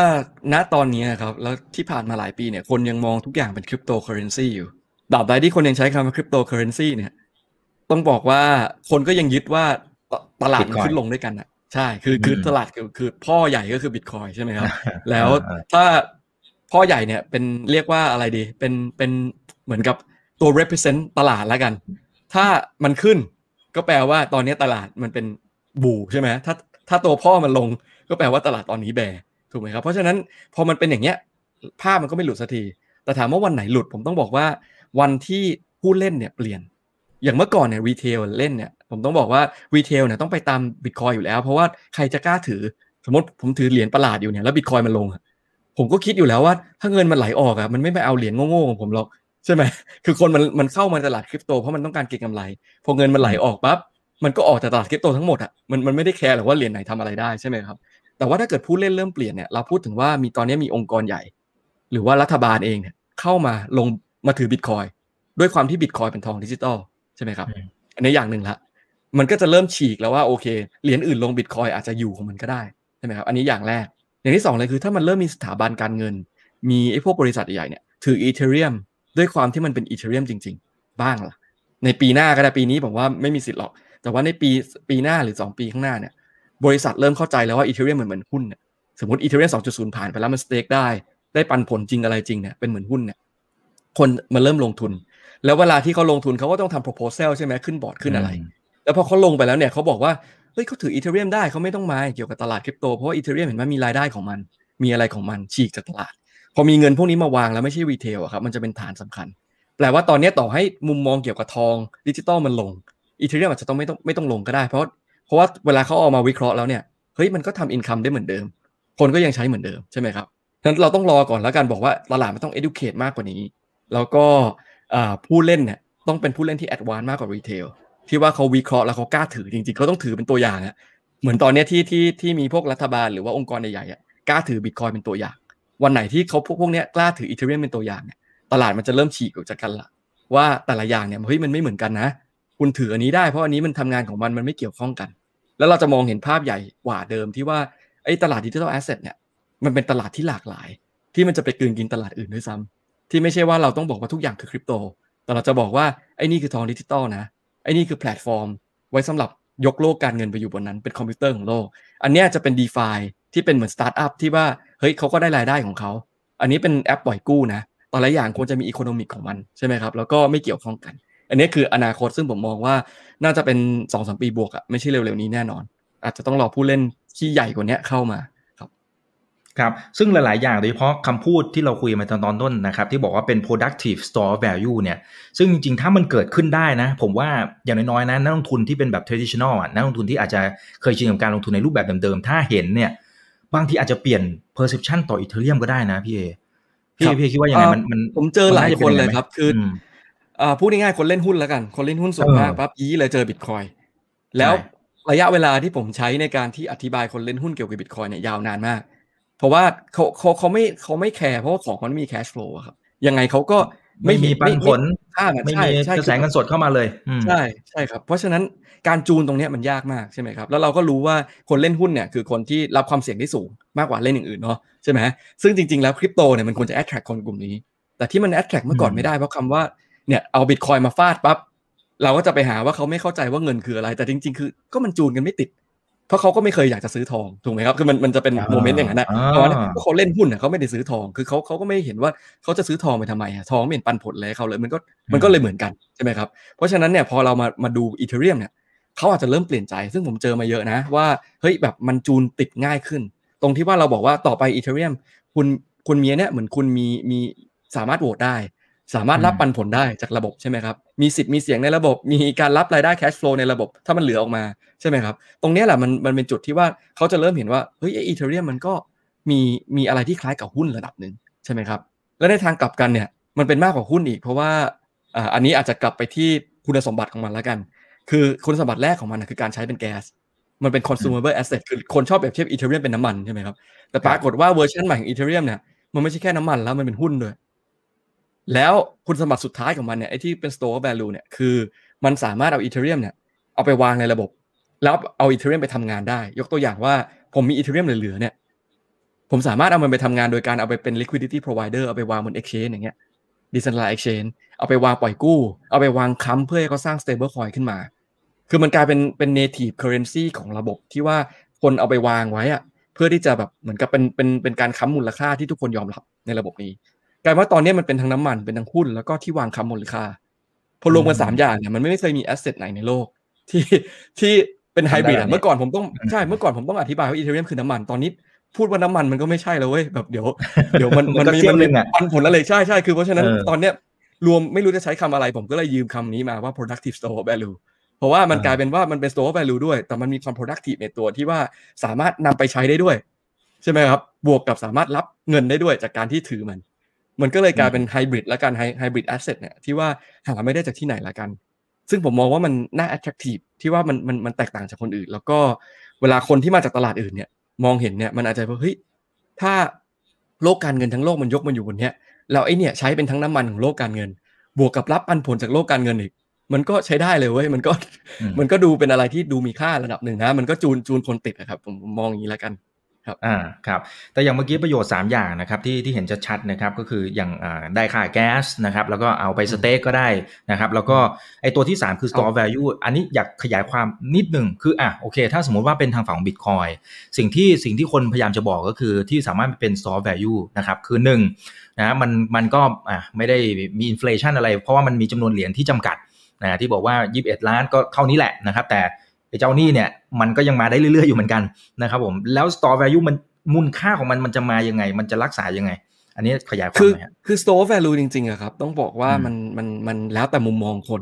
ณตอนนี้ครับแล้วที่ผ่านมาหลายปีเนี่ยคนยังมองทุกอย่างเป็นคริปโตเคอเรนซีอยู่ ตราบใดที่คนยังใช้คำว่าคริปโตเคอเรนซีเนี่ย ต้องบอกว่าคนก็ยังยึดว่าตลาดมันขึ้นลงด้วยกันอะ ใช่ คือคือตลาดคือคือพ่อใหญ่ก็คือบิตคอยใช่ไหมครับ แล้วถ้าพ่อใหญ่เนี่ยเป็นเรียกว่าอะไรดี เป็นเป็นเหมือนกับตัว represent ตลาดแล้วกัน ถ้ามันขึ้นก็แปลว่าตอนนี้ตลาดมันเป็นบูใช่ไหมถ้าถ้าตัวพ่อมันลงก็แปลว่าตลาดตอนนี้แบถูกไหมครับ เพราะฉะนั้นพอมันเป็นอย่างเงี้ยภาพมันก็ไม่หลุดสักที แต่ถามว่าวันไหนหลุดผมต้องบอกว่า วันที่ผู้เล่นเนี่ยเปลี่ยน อย่างเมื่อก่อนเนี่ย retail เล่นเนี่ยผมต้องบอกว่า retail เนี่ยต้องไปตามบิตคอยอยู่แล้ว เพราะว่าใครจะกล้าถือ สมมติผมถือเหรียญประหลาดอยู่เนี่ยแล้วบิตคอยมันลง ผมก็คิดอยู่แล้วว่าถ้าเงินมันไหลออกอะมันไม่ไปเอาเหรียญโง่ๆของผมหรอกใช่ไหมคือคนมันมันเข้ามาตลาดคริปโตเพราะมันต้องการเก็งกำไรพอเงินมันไหลออกปั๊บมันก็ออกจากตลาดคริปโตทั้งหมดอะมันมันไม่ได้แคร์หรอกว่าเหรียญไหนทำอะไรได้ใช่ไหมครับแต่ว่าถ้าเกิดผู้เล่นเริ่มเปลี่ยนเนี่ยเราพูดถึงว่ามีตอนนี้มีองค์กรใหญ่ หรือว่ารัฐบาลเองเนี่ยเข้ามาลง มาถือบิตคอยด้วยความที่บิตคอยเป็นทองดิจิตอลใช่ไหมครับ อันนี้อย่างหนึ่งละ มันก็จะเริ่มฉีกแล้วว่าโอเคเหรียญอื่นลงบิตคอยอาจจะอยู่ของมันก็ได้ใช่ไหมครับอันนี้อย่างแรก อย่างที่สองเลยคือถ้ามันเริ่มมีสถาบันการเงิน มีไอ้พวกบริษัทใหญ่เนี่ยถือ Ethereum ด้วยความที่มันเป็น Ethereum จริง ๆ บ้างล่ะ ในปีหน้าก็ได้ปีนี้ผมว่าไม่มีสิทธิ์หรอก แต่ว่าในปีปีหน้าหรือ 2 ปีข้างหน้าเนี่ยบริษัทเริ่มเข้าใจแล้วว่า Ethereum เหมือนเหมือนหุ้นเนี่ยสมมติ Ethereum สองจุดศูนย์ผ่านไปแล้วมัน stake ได้ได้ปันผลจริงอะไรจริงเนี่ยเป็นเหมือนหุ้นเนี่ย คนมาเริ่มลงทุน แล้วเวลาที่เขาลงทุนเขาก็ต้องทำ proposal ใช่ไหมขึ้นบอร์ดขึ้นอะไร แล้วพอเขาลงไปแล้วเนี่ยเขาบอกว่าเฮ้ยเขาถือ Ethereum ได้เขาไม่ต้องมาเกี่ยวกับตลาดคริปโตเพราะว่า Ethereum เห็นไหมมีรายได้ของมัน มีอะไรของมันฉีกจากตลาด พอมีเงินพวกนี้มาวางแล้วไม่ใช่ retail อะครับมันจะเป็นฐานสำคัญ แปลว่าตอนนี้ต่อให้มุมมองเกี่ยวกับทองดิจิตอลมันลง Ethereum อาจจะต้องไม่ต้องไม่ต้องลงก็ได้ เพราะเพราะว่าเวลาเขาออกมาวิเคราะห์แล้วเนี่ยเฮ้ยมันก็ทำ income ได้เหมือนเดิม คนก็ยังใช้เหมือนเดิมใช่ไหมครับฉะนั้นเราต้องรอก่อนแล้วกันบอกว่าตลาดมันต้อง educate มากกว่านี้ แล้วก็ผู้เล่นเนี่ยต้องเป็นผู้เล่นที่ advance มากกว่า retail ที่ว่าเขาวิเคราะห์แล้วเขากล้าถือจริงๆเขาต้องถือเป็นตัวอย่างอะเหมือนตอนนี้ที่ที่ที่มีพวกรัฐบาลหรือว่าองค์กรใหญ่ๆกล้าถือบิตคอยเป็นตัวอย่าง วันไหนที่เขาพวกพวกนี้กล้าถือ Ethereum เป็นตัวอย่างเนี่ยตลาดมันจะเริ่มฉีกออกจากกันละว่าแต่ละอย่างเนี่ยเฮ้ยมันไม่เหมือนกันนะ คุณถืออันนี้ได้เพราะอันนี้มันทำงานของมันมันไม่เกี่ยวข้องกัน แล้วเราจะมองเห็นภาพใหญ่กว่าเดิมที่ว่าไอ้ตลาด digital asset เนี่ยมันเป็นตลาดที่หลากหลาย ที่มันจะไปกลืนกินตลาดอื่นด้วยซ้ำ ที่ไม่ใช่ว่าเราต้องบอกว่าทุกอย่างคือคริปโต แต่เราจะบอกว่าไอ้นี่คือทองดิจิตอลนะ ไอ้นี่คือแพลตฟอร์ม ไว้สำหรับยกโลกการเงินไปอยู่บนนั้นเป็นคอมพิวเตอร์ของโลก อันนี้จะเป็น d e f าที่เป็นเหมือนสตาร์ทอัพที่ว่าเฮ้ยเขาก็ได้รายได้ของเขา อันนี้เป็นแอปปล่อยกู้นะแต่ละอย่างควรจะมี economic ของมันใช่ไหมครับแล้วก็ไม่เกี่ยวข้องกัน อันนี้คืออนาคตซึ่งผมมองว่าน่าจะเป็น2อสปีบวกอะไม่ใช่เร็วๆนี้แน่นอน อาจจะต้องรอผู้เล่นที่ใหญ่กว่านี้เข้ามา ครับครับ ซึ่งหลาย ๆ อย่างโดยเฉพาะคำพูดที่เราคุยมาตอนตอนต้นนะครับ ที่บอกว่าเป็น productive store value เนี่ย ซึ่งจริง ๆ ถ้ามันเกิดขึ้นได้นะ ผมว่าอย่างน้อย ๆ นะ นักลงทุนที่เป็นแบบ traditional อะ นักลงทุนที่อาจจะเคยชินกับการลงทุนในรูปแบบเดิม ๆ ถ้าเห็นเนี่ย บางทีอาจจะเปลี่ยน perception ต่อ Ethereum ก็ได้นะพี่เอ พี่พี่คิดว่ายังไงมันมัน ผมเจอหลายคนเลยครับ คืออ่าพูดง่ายๆ คนเล่นหุ้นแล้วกัน คนเล่นหุ้นสูงมากปั๊บยี้เลยเจอบิตคอยแล้วระยะเวลาที่ผมใช้ในการที่อธิบายคนเล่นหุ้นเกี่ยวกับบิตคอยเนี่ยยาวนานมาก เพราะว่าเขาเขาเขาไม่เขาไม่แคร์เพราะว่าของมันมี cash flow ครับยังไงเขาก็ไม่มีปันผลไม่มีกระแสเงินสดเข้ามาเลยใช่ใช่ครับ เพราะฉะนั้นการจูนตรงนี้มันยากมากใช่ไหมครับแล้วเราก็รู้ว่าคนเล่นหุ้นเนี่ยคือคนที่รับความเสี่ยงที่สูงมากกว่าเล่นอย่างอื่นเนาะใช่ไหมซึ่งจริงๆแล้วคริปโตเนี่ยมันควรจะ attract คนกลุ่มนี้ แต่ที่มัน attract เมื่อก่อนไม่ได้เพราะคำว่าเนี่ยเอาบิตคอยมาฟาดปั๊บเราก็จะไปหาว่าเขาไม่เข้าใจว่าเงินคืออะไร แต่จริง ๆ คือก็มันจูนกันไม่ติด เพราะเขาก็ไม่เคยอยากจะซื้อทองถูกไหมครับคือมันมันจะเป็น moment อย่างนั้นนะเพราะว่าเขาเล่นหุ้นเขาไม่ได้ซื้อทอง คือเขาเขาก็ไม่เห็นว่าเขาจะซื้อทองไปทำไมอะทองไม่เห็นปันผลเลยเขาเลยมันก็มันก็เลยเหมือนกันใช่ไหมครับเพราะฉะนั้นเนี่ยพอเรามามาดูอีเทเรียมเนี่ยเขาอาจจะเริ่มเปลี่ยนใจ ซึ่งผมเจอมาเยอะนะว่าเฮ้ยแบบมันจูนติดง่ายขึ้น ตรงที่ว่าเราบอกว่าต่อไปอีเทเรียมคุณคุณมีเนี่ยเหมือนคุณมีมีสามารถโหวตได้ สามารถรับปันผลได้จากระบบใช่ไหมครับ มีสิทธิ์มีเสียงในระบบ มีการรับรายได้แคชฟลูในระบบ ถ้ามันเหลือออกมาใช่ไหมครับ ตรงนี้แหละมันมันเป็นจุดที่ว่าเขาจะเริ่มเห็นว่า เฮ้ย Ethereum มันก็มีมีอะไรที่คล้ายกับหุ้นระดับหนึ่งใช่ไหมครับ และในทางกลับกันเนี่ยมันเป็นมากกว่าหุ้นอีก เพราะว่าอ่าอันนี้อาจจะกลับไปที่คุณสมบัติของมันแล้วกัน คือคุณสมบัติแรกของมันคือการใช้เป็นแก๊ส มันเป็น consumable asset คือคนชอบแบบเทียบ Ethereum เป็นน้ำมันใช่ไหมครับ แต่ปรากฏว่าเวอร์ชันใหม่ของ Ethereum เนี่ยมันไม่ใช่แค่น้ำมันแล้วมันเป็นหุ้นด้วย แล้วคุณสมบัติสุดท้ายของมันเนี่ยไอ้ที่เป็น store value เนี่ยคือมันสามารถเอาอีเทเรียมเนี่ยเอาไปวางในระบบ แล้วเอาอีเทเรียมไปทำงานได้ ยกตัวอย่างว่าผมมีอีเทเรียมเหลือๆเนี่ยผมสามารถเอามันไปทำงานโดยการเอาไปเป็น liquidity provider เอาไปวางบน exchange อย่างเงี้ย decentralized exchange เอาไปวางปล่อยกู้ เอาไปวางค้ำเพื่อให้เขาสร้าง stable coin ขึ้นมา คือมันกลายเป็นเป็น native currency ของระบบที่ว่าคนเอาไปวางไว้อะเพื่อที่จะแบบเหมือนกับเป็นเป็นเป็นการค้ำมูลค่าที่ทุกคนยอมรับในระบบนี้ กลายว่าตอนนี้มันเป็นทั้งน้ำมันเป็นทั้งหุ้นแล้วก็ที่วางค้ำมูลค่าพอรวมกันสามอย่างเนี่ยมันไม่เคยมีแอสเซทไหนในโลก ที่ที่เป็นไฮบริดอะเมื่อก่อนผมต้องใช่เมื่อก่อนผมต้องอธิบายว่าอีเทเรียมคือน้ำมันตอนนี้พูดว่าน้ำมันมันก็ไม่ใช่แล้วเว้ยแบบเดี๋ยวเดี๋ยวมันมันมีมันปันผลอะไรใช่ใช่คือเพราะฉะนั้นตอนเนี้ยรวมไม่รู้จะใช้คำอะไร ผมก็เลยยืมคำนี้มาว่า productive store value เพราะว่ามันกลายเป็นว่ามันเป็น store value ด้วย แต่มันมีความ productive ในตัวที่ว่าสามารถนำไปใช้ได้ด้วย ใช่ไหมครับ บวกกับสามารถรับเงินได้ด้วยจากการที่ถือมัน มันก็เลยกลายเป็นไฮบริดและการไฮบริดแอสเซทเนี่ยที่ว่าหาไม่ได้จากที่ไหนละกัน ซึ่งผมมองว่ามันน่า attractive ที่ว่ามันมันมันแตกต่างจากคนอื่น แล้วก็เวลาคนที่มาจากตลาดอื่นเนี่ย มองเห็นเนี่ยมันอาจจะว่าเฮ้ยถ้าโลกการเงินทั้งโลกมันยกมันอยู่บนเนี้ยแล้วไอ้เนี่ยใช้เป็นทั้งน้ำมันของโลกการเงิน บวกกับรับปันผลจากโลกการเงินอีก มันก็ใช้ได้เลยเว้ยมันก็มันก็ดูเป็นอะไรที่ดูมีค่าระดับหนึ่งนะ มันก็จูนจูนคนติดนะครับผมมองอย่างนี้แล้วกัน ครับอ่าครับแต่อย่างเมื่อกี้ประโยชน์ 3 อย่างนะครับที่ที่เห็นชัดๆนะครับก็คืออย่างอ่าได้ค่าแก๊สนะครับแล้วก็เอาไป stake ก็ได้นะครับแล้วก็ไอตัวที่ 3 คือ store value อันนี้อยากขยายความนิดหนึ่งคืออะโอเค ถ้าสมมติว่าเป็นทางฝั่งของบิตคอยสิ่งที่สิ่งที่คนพยายามจะบอกก็คือที่สามารถเป็น store value นะครับคือ1นะมันมันก็อะไม่ได้มี inflation อะไร เพราะว่ามันมีจำนวนเหรียญที่จำกัดนะที่บอกว่า 21 ล้านก็เท่านี้แหละนะครับแต่ เจ้านี่เนี่ยมันก็ยังมาได้เรื่อยๆอยู่เหมือนกันนะครับผมแล้ว store value มันมูลค่าของมันมันจะมายังไง มันจะรักษายังไง อันนี้ขยายความคือคือ store value จริงๆอะครับ ต้องบอกว่ามันมันมันแล้วแต่มุมมองคน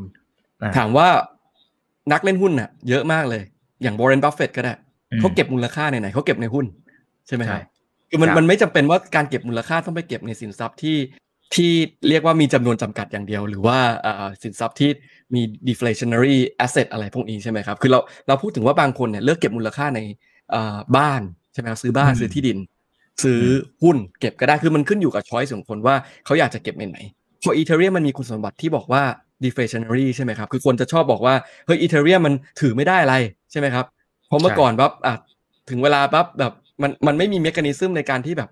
ถามว่านักเล่นหุ้นอะเยอะมากเลย อย่างบรอนบัฟเฟตก็ได้เขาเก็บมูลค่าในไหนเขาเก็บในหุ้น ใช่ไหมครับคือมันมันไม่จำเป็นว่าการเก็บมูลค่าต้องไปเก็บในสินทรัพย์ที่ที่เรียกว่ามีจำนวนจำกัดอย่างเดียว หรือว่าสินทรัพย์ที่ มี deflationary asset อะไรพวกนี้ใช่ไหมครับ คือเราเราพูดถึงว่าบางคนเนี่ยเลือกเก็บมูลค่าในบ้านใช่ไหมครับซื้อบ้านซื้อที่ดิน ซื้อหุ้นเก็บก็ได้คือมันขึ้นอยู่กับช้อยส์ของคนว่าเขาอยากจะเก็บในไหนพออีเทเรียมมันมีคุณสมบัติที่บอกว่า deflationary ใช่ไหมครับ คือคนจะชอบบอกว่าเฮ้ยอีเทเรียมมันถือไม่ได้อะไรใช่ไหมครับเพราะเมื่อก่อนปั๊บอะถึงเวลาปั๊บแบบมันมันไม่มี mechanism ในการที่แบบ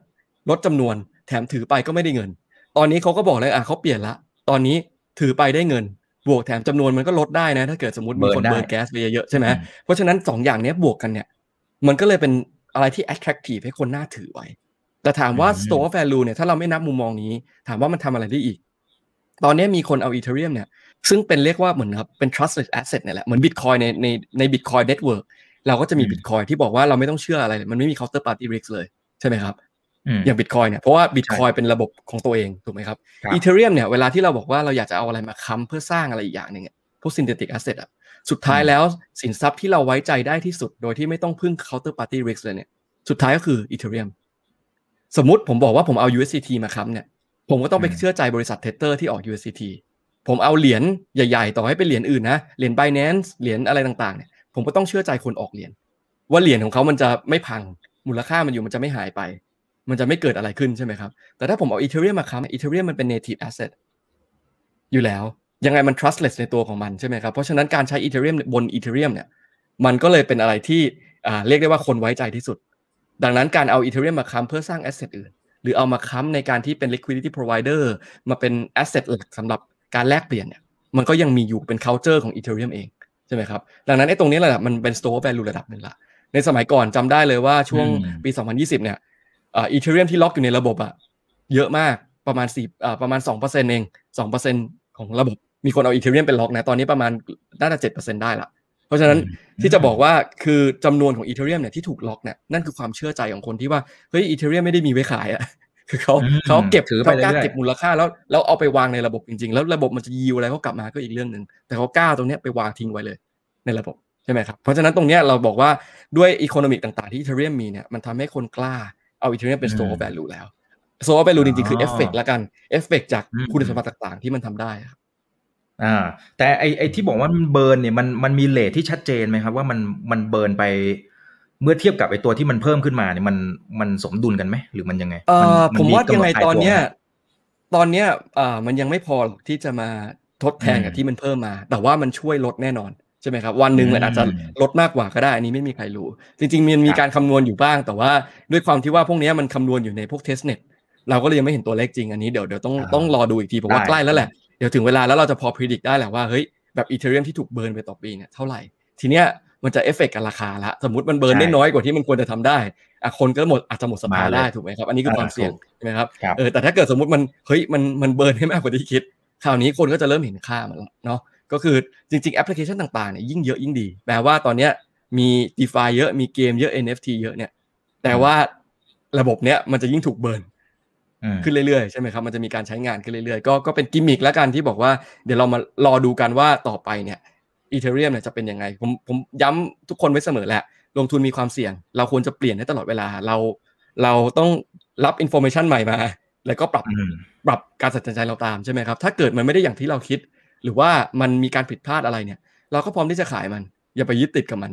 ลดจำนวนแถมถือไปก็ไม่ได้เงิน ตอนนี้เขาก็บอกเลยอะเขาเปลี่ยนละ ตอนนี้ถือไปได้เงิน บวกแถมจำนวนมันก็ลดได้นะ ถ้าเกิดสมมติมีคน burn แก๊สไปเยอะใช่ไหมเพราะฉะนั้นสองอย่างนี้บวกกันเนี่ย มันก็เลยเป็นอะไรที่ attractive ให้คนน่าถือไว้ แต่ถามว่า store value เนี่ยถ้าเราไม่นับมุมมองนี้ ถามว่ามันทำอะไรได้อีก ตอนนี้มีคนเอา Ethereum เนี่ย ซึ่งเป็นเรียกว่าเหมือนครับเป็น trustless asset เนี่ยแหละเหมือน Bitcoin ในในใน Bitcoin network เราก็จะมี Bitcoin ที่บอกว่าเราไม่ต้องเชื่ออะไรมันไม่มี counter party risk เลยใช่ไหมครับ อย่างบิตคอยเนี่ยเพราะว่าบิตคอยเป็นระบบของตัวเองถูกไหมครับ Ethereum เนี่ยเวลาที่เราบอกว่าเราอยากจะเอาอะไรมาค้ำเพื่อสร้างอะไรอีกอย่างหนึ่งพวก synthetic asset อะสุดท้ายแล้วสินทรัพย์ที่เราไว้ใจได้ที่สุด โดยที่ไม่ต้องพึ่ง counter party risk เลยเนี่ยสุดท้ายก็คือ Ethereum สมมติผมบอกว่าผมเอา USDT มาค้ำเนี่ยผมก็ต้องไปเชื่อใจบริษัท Tether ที่ออก USDT ผมเอาเหรียญใหญ่ๆ ต่อให้เป็นเหรียญอื่นนะเหรียญ Binance เหรียญอะไรต่างๆเนี่ยผมก็ต้องเชื่อใจคนออกเหรียญว่าเหรียญของเขามันจะไม่พังมูลค่ามันอยู่มันจะไม่หายไป มันจะไม่เกิดอะไรขึ้นใช่ไหมครับ แต่ถ้าผมเอาอีเทเรียมมาค้ำอีเทเรียมมันเป็น native asset อยู่แล้ว ยังไงมัน trustless ในตัวของมันใช่ไหมครับ เพราะฉะนั้นการใช้อีเทเรียมบนอีเทเรียมเนี่ย มันก็เลยเป็นอะไรที่เรียกได้ว่าคนไว้ใจที่สุด ดังนั้นการเอาอีเทเรียมมาค้ำเพื่อสร้าง asset อื่น หรือเอามาค้ำในการที่เป็น liquidity provider มาเป็น asset หลักสำหรับการแลกเปลี่ยนเนี่ย มันก็ยังมีอยู่เป็น culture ของอีเทเรียมเองใช่ไหมครับ ดังนั้นไอ้ตรงนี้แหละมันเป็น store of value ระดับหนึ่งละในสมัยก่อนจำได้เลยว่าช่วงปี 2020 เนี่ย Ethereum ที่ล็อกอยู่ในระบบอะเยอะมากประมาณสี่ประมาณสองเปอร์เซ็นต์เองสองเปอร์เซ็นต์ของระบบมีคนเอา Ethereum เป็นล็อกนะตอนนี้ประมาณน่าจะเจ็ดเปอร์เซ็นต์ได้ละเพราะฉะนั้นที่จะบอกว่าคือจำนวนของ Ethereum เนี่ยที่ถูกล็อกเนี่ยนั่นคือความเชื่อใจของคนที่ว่าเฮ้ย Ethereum ไม่ได้มีไว้ขายอะคือเขาเขาเก็บเขากล้าเก็บมูลค่าแล้วแล้วเอาไปวางในระบบจริง ๆ แล้วระบบมันจะยิวอะไรเขากลับมาก็อีกเรื่องหนึ่งแต่เขากล้าตรงนี้ไปวางทิ้งไว้เลยในระบบใช่ไหมครับเพราะฉะนั้นตรงนี้เราบอกว่าด้วย economic ต่างๆที่ Ethereum มีเนี่ยมันทำให้คนกล้า เอา Ethereum เป็น store value แล้ว store value จริงๆคือเอฟเฟกต์ละกันเอฟเฟกจากคุณสมบัติต่างๆ ที่มันทำได้ครับอ่า แต่ไอ้ไอ้ที่บอกว่ามัน burn เนี่ยมันมันมี rate ที่ชัดเจนไหมครับ ว่ามันมัน burn ไปเมื่อเทียบกับไอ้ตัวที่มันเพิ่มขึ้นมาเนี่ยมันมันสมดุลกันไหมหรือมันยังไงเออผมว่ายังไงตอนเนี้ยตอนเนี้ยอ่ามันยังไม่พอที่จะมาทดแทนกับที่มันเพิ่มมา แต่ว่ามันช่วยลดแน่นอน ใช่ไหมครับวันหนึ่งมันอาจจะลดมากกว่าก็ได้อันนี้ไม่มีใครรู้ จริงๆมันมีการคำนวณอยู่บ้าง แต่ว่าด้วยความที่ว่าพวกนี้มันคำนวณอยู่ในพวก testnet เราก็เลยยังไม่เห็นตัวเลขจริงอันนี้เดี๋ยวเดี๋ยวต้องต้องรอดูอีกทีผมว่าใกล้แล้วแหละเดี๋ยวถึงเวลาแล้วเราจะพอพิจิตรได้แหละว่าเฮ้ยแบบ Ethereum ที่ถูก burn ไปต่อปีเนี่ยเท่าไหร่ทีเนี้ยมันจะเอฟเฟกกับราคาละสมมติมัน burn ได้น้อยกว่าที่มันควรจะทำได้อะคนก็หมดอาจจะหมดศรัทธาได้ถูกไหมครับอันนี้คือความเสี่ยงใช่ไหมครับเออแต่ถ้าเกิดสมมติมันเฮ้ยมันมัน burn ได้มากกว่าที่คิดคราวนี้คนก็จะเริ่มเห็นค่ามันแล้วเนาะ ก็คือจริงๆแอปพลิเคชันต่างๆเนี่ยยิ่งเยอะยิ่งดี แปลว่าตอนเนี้ยมี d e f าเยอะมีเกมเยอะ NFT เยอะเนี่ยแต่ว่าระบบเนี้ยมันจะยิ่งถูก burn ขึ้นเรื่อยๆใช่ไหมครับมันจะมีการใช้งานขึ้นเรื่อยๆก็ก็เป็นกิมมิคแล้วกันที่บอกว่าเดี๋ยวเรามารอดูกันว่าต่อไปเนี่ย Ethereum เนี่ยจะเป็นยังไงผมผมย้ำทุกคนไว้เสมอแหละ ลงทุนมีความเสี่ยง เราควรจะเปลี่ยนให้ตลอดเวลาเรา เราต้องรับ information ใหม่มา แล้วก็ปรับปรับการตัดสินใจเราตามใช่ไหมครับ ถ้าเกิดมันไม่ได้อย่างที่เราคิด หรือว่ามันมีการผิดพลาดอะไรเนี่ย เราก็พร้อมที่จะขายมัน อย่าไปยึดติดกับมัน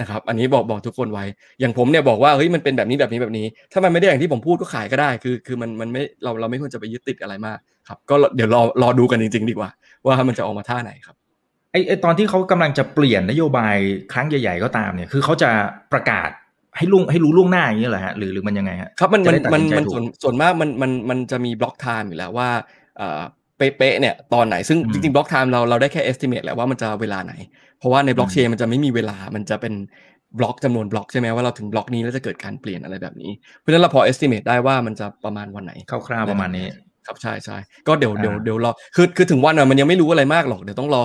นะครับ อันนี้บอกบอกทุกคนไว้ อย่างผมเนี่ยบอกว่าเฮ้ยมันเป็นแบบนี้แบบนี้แบบนี้ ถ้ามันไม่ได้อย่างที่ผมพูดก็ขายก็ได้ คือ คือมันมันไม่เราเราไม่ควรจะไปยึดติดอะไรมากครับ ก็เดี๋ยวรอรอดูกันจริง ๆ ดีกว่า ว่ามันจะออกมาท่าไหนครับไอ้ไอ้ตอนที่เขากำลังจะเปลี่ยนนโยบายครั้งใหญ่ ๆ ก็ตามเนี่ย คือเขาจะประกาศให้ล่วงให้รู้ล่วงหน้าอย่างนี้เหรอฮะหรือหรือมันยังไงฮะครับมันมันมันมันส่วนส่วนมากมันมันมันจะมี block time อยู่แล้วว่า เอ่อเป๊ะๆเนี่ยตอนไหนซึ่งจริงๆบล็อกไทม์เราเราได้แค่ estimate แหละว่ามันจะเวลาไหน เพราะว่าในบล็อกเชนมันจะไม่มีเวลามันจะเป็นบล็อกจำนวนบล็อกใช่ไหมว่าเราถึงบล็อกนี้แล้วจะเกิดการเปลี่ยนอะไรแบบนี้ เพราะฉะนั้นเราพอ estimate ได้ว่ามันจะประมาณวันไหนคร่าวๆประมาณนี้ ครับใช่ใช่ก็เดี๋ยวเดี๋ยวเดี๋ยวรอคือคือถึงวันอะมันยังไม่รู้อะไรมากหรอกเดี๋ยวต้องรอ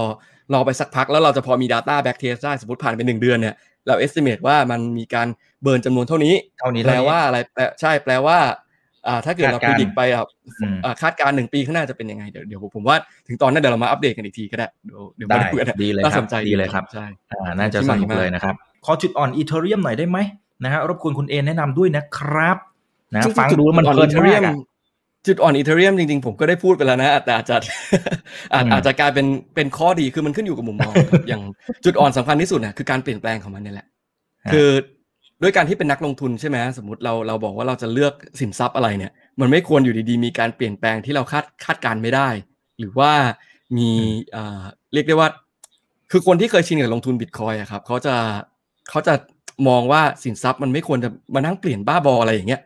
รอไปสักพักแล้วเราจะพอมี Data back test ได้สมมติผ่านไปหนึ่งเดือนเนี่ยเรา estimate ว่ามันมีการเบิร์นจำนวนเท่านี้เท่านี้แปลว่าอะไรใช่แปลว่าอ่า ถ้าเกิดเราพิจิตไปอะคาดการหนึ่งปีข้างหน้าจะเป็นยังไงเดี๋ยวเดี๋ยวผมว่าถึงตอนนั้นเดี๋ยวเรามาอัปเดตกันอีกทีก็ได้เดี๋ยวเดี๋ยวมาดูกันดีเลยครับสนใจดีเลยครับใช่น่าจะสนุกเลยนะครับขอจุดอ่อนอีเทเรียมหน่อยได้ไหมนะฮะรบกวนคุณเอแนะนำด้วยนะครับนะฟังดูมันเพลินมากจุดอ่อนอีเทเรียมจริงๆ ผมก็ได้พูดไปแล้วนะแต่อาจจะอาจจะกลายเป็นเป็นข้อดีคือมันขึ้นอยู่กับมุมมองอย่างจุดอ่อนสำคัญที่สุดเนี่ยคือการเปลี่ยนแปลงของมันนี่แหละ คือ ด้วยการที่เป็นนักลงทุนใช่ไหมสมมติเราเราบอกว่าเราจะเลือกสินทรัพย์อะไรเนี่ย มันไม่ควรอยู่ดีๆ มีการเปลี่ยนแปลงที่เราคาดคาดการไม่ได้ หรือว่ามีอ่าเรียกได้ว่า คือคนที่เคยชินกับลงทุนบิตคอยอะครับเขาจะเขาจะมองว่าสินทรัพย์มันไม่ควรจะมานั่งเปลี่ยนบ้าบออะไรอย่างเงี้ย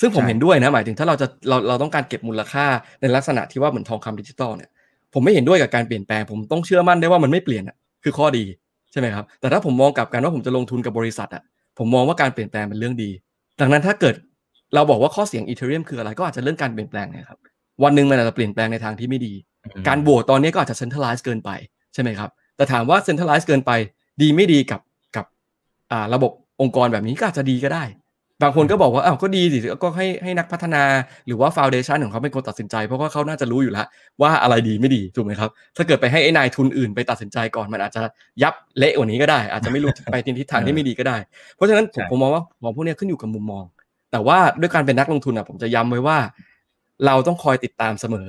ซึ่งผมเห็นด้วยนะหมายถึงถ้าเราจะเราเราต้องการเก็บมูลค่าในลักษณะที่ว่าเหมือนทองคำดิจิตอลเนี่ยผมไม่เห็นด้วยกับการเปลี่ยนแปลง ผมต้องเชื่อมั่นได้ว่ามันไม่เปลี่ยนอะคือข้อดีใช่ไหมครับแต่ถ้าผมมองกลับกันว่าผมจะลงทุนกับบริษัทอะ ผมมองว่าการเปลี่ยนแปลงเป็นเรื่องดี ดังนั้นถ้าเกิดเราบอกว่าข้อเสียของ Ethereum คืออะไรก็อาจจะเรื่องการเปลี่ยนแปลงนะครับ วันหนึ่งมันอาจจะเปลี่ยนแปลงในทางที่ไม่ดี การโหวตตอนนี้ก็อาจจะ centralize เกินไปใช่ไหมครับ แต่ถามว่า centralize เกินไป ดีไม่ดีกับระบบองค์กรแบบนี้ก็อาจจะดีก็ได้ บางคนก็บอกว่าอ้าวก็ดีสิก็ให้ให้นักพัฒนาหรือว่า foundation ของเขาเป็นคนตัดสินใจเพราะว่าเขาน่าจะรู้อยู่แล้วว่าอะไรดีไม่ดีถูกไหมครับ ถ้าเกิดไปให้ไอ้นายทุนอื่นไปตัดสินใจก่อนมันอาจจะยับเละกว่านี้ก็ได้ อาจจะไม่รู้ไปในทิศทางที่ไม่ดีก็ได้ เพราะฉะนั้นผมมองว่ามองพวกนี้ขึ้นอยู่กับมุมมอง แต่ว่าด้วยการเป็นนักลงทุนอะผมจะย้ำไว้ว่า เราต้องคอยติดตามเสมอ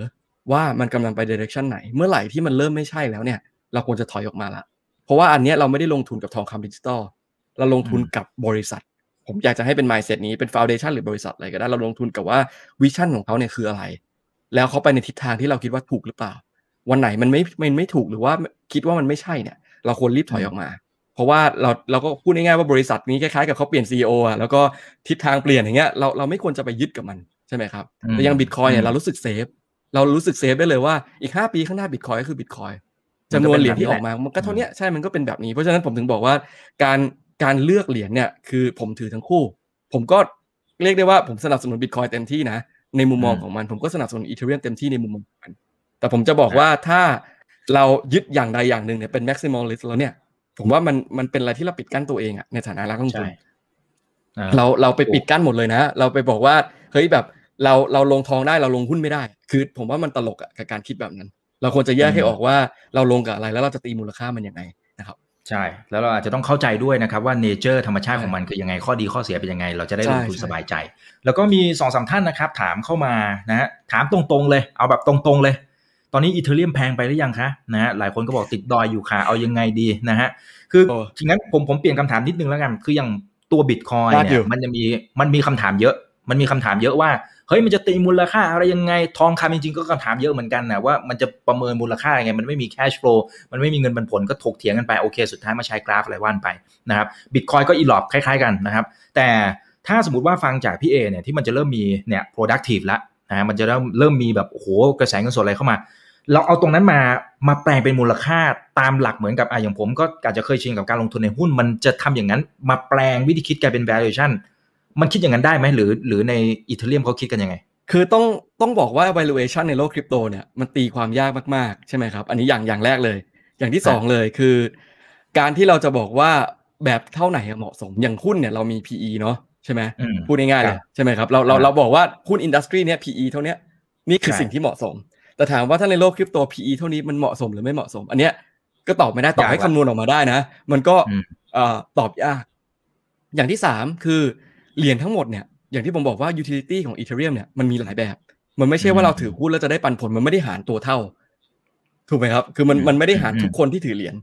ว่ามันกำลังไป direction ไหน เมื่อไหร่ที่มันเริ่มไม่ใช่แล้วเนี่ย เราควรจะถอยออกมาละเพราะว่าอันนี้เราไม่ได้ลงทุนกับทองคำดิจิตอลเราลงทุนกับบริษัท ผมอยากจะให้เป็น mindset นี้เป็น foundation หรือบริษัทอะไรก็ได้เราลงทุนกับว่า vision ของเขาเนี่ยคืออะไร แล้วเขาไปในทิศทางที่เราคิดว่าถูกหรือเปล่า วันไหนมันไม่มันไม่ถูกหรือว่าคิดว่ามันไม่ใช่เนี่ย เราควรรีบถอยออกมา เพราะว่าเราเราก็พูดง่ายๆว่าบริษัทนี้คล้ายๆกับเขาเปลี่ยน CEO อะแล้วก็ทิศทางเปลี่ยนอย่างเงี้ยเราเราไม่ควรจะไปยึดกับมันใช่ไหมครับแต่อยเนี่ยเรารู้สึก safe เรารู้สึก safe ได้เลยว่าอีก 5 ปีข้างหน้าบิตคอยก็คือบิตคอยจำนวนเหรียญที่ออกมามันก็เท่านี้ใช่มันก็เป็นแบบนี้ เพราะฉะนั้นผมถึงบอกว่าการ การเลือกเหรียญเนี่ยคือผมถือทั้งคู่ ผมก็เรียกได้ว่าผมสนับสนุนบิตคอยเต็มที่นะ ในมุมมองของมันผมก็สนับสนุน Ethereum เต็มที่ในมุมมองของมัน แต่ผมจะบอกว่าถ้าเรายึดอย่างใดอย่างหนึ่งเนี่ยเป็น maximalist แล้วเนี่ย ผมว่ามันมันเป็นอะไรที่เราปิดกั้นตัวเองอะในฐานะนักลงทุนเราเราไปปิดกั้นหมดเลยนะ เราไปบอกว่าเฮ้ยแบบเราเราลงทองได้เราลงหุ้นไม่ได้ คือผมว่ามันตลกอะกับการคิดแบบนั้น เราควรจะแยกให้ออกว่าเราลงกับอะไรแล้วเราจะตีมูลค่ามันยังไงนะครับ ใช่ แล้วเราอาจจะต้องเข้าใจด้วยนะครับว่า nature ธรรมชาติของมันคือยังไงข้อดีข้อเสียเป็นยังไง เราจะได้ลงทุนสบายใจ แล้วก็มีสองสาท่านนะครับ ถามเข้ามานะฮะถามตรงๆเลย เอาแบบตรงๆเลย ตอนนี้อีเทเรียมแพงไปหรือยังคะนะฮะหลายคนก็บอกติดดอยอยู่ค่ะเอายังไงดีนะฮะคือทีนั้นผมผมเปลี่ยนคำถามนิดนึงแล้วกันคืออย่างตัวบิตคอยเนี่ยมันจะมีมันมีคำถามเยอะ มันมีคำถามเยอะว่าเฮ้ยมันจะตีมูลค่าอะไรยังไงทองคำจริงๆก็คำถามเยอะเหมือนกันนะว่ามันจะประเมินมูลค่ายังไง มันไม่มีแคชฟลูมันไม่มีเงินปันผลก็ถกเถียงกันไปโอเค สุดท้ายมาใช้กราฟอะไรว่านไปนะครับบิตคอยก็อีหลอบคล้ายๆกันนะครับแต่ถ้าสมมติว่าฟังจากพี่เอเนี่ยที่มันจะเริ่มมีเนี่ย productive แล้วนะมันจะเริ่มเริ่มมีแบบโอ้โหกระแสเงินสดอะไรเข้ามา เราเอาตรงนั้นมามาแปลงเป็นมูลค่าตามหลักเหมือนกับอะอย่างผมก็อาจจะเคยชินกับการลงทุนในหุ้น มันจะทำอย่างนั้นมาแปลงวิธีคิดกลายเป็น valuation มันคิดอย่างนั้นได้ไหมหรือ หรือในอีเทเรียมเขาคิดกันยังไง คือต้องต้องบอกว่า valuation ในโลกคริปโตเนี่ยมันตีความยากมากๆ ใช่ไหมครับ อันนี้อย่างอย่างแรกเลย อย่างที่สองเลยคือ การที่เราจะบอกว่าแบบเท่าไหร่เหมาะสมอย่างหุ้นเนี่ยเรามี PE เนาะใช่ไหมอืมพูดง่ายๆเลยใช่ไหมครับเราเราเราบอกว่าหุ้นอินดัสทรีเนี่ย PE เท่าเนี้ยนี่คือใช่สิ่งที่เหมาะสม แต่ถามว่าถ้าในโลกคริปโต PE เท่านี้มันเหมาะสมหรือไม่เหมาะสม อันเนี้ยก็ตอบไม่ได้ต่อให้ยากละคำนวณออกมาได้นะ มันก็อืมเอ่อตอบยากอย่างที่สามคือ เหรียญทั้งหมดเนี่ยอย่างที่ผมบอกว่า utility ของ Ethereum เนี่ยมันมีหลายแบบ มันไม่ใช่ว่าเราถือหุ้นแล้วจะได้ปันผลมันไม่ได้หารตัวเท่า ถูกไหมครับ คือมันมันไม่ได้หารทุกคนที่ถือเหรียญ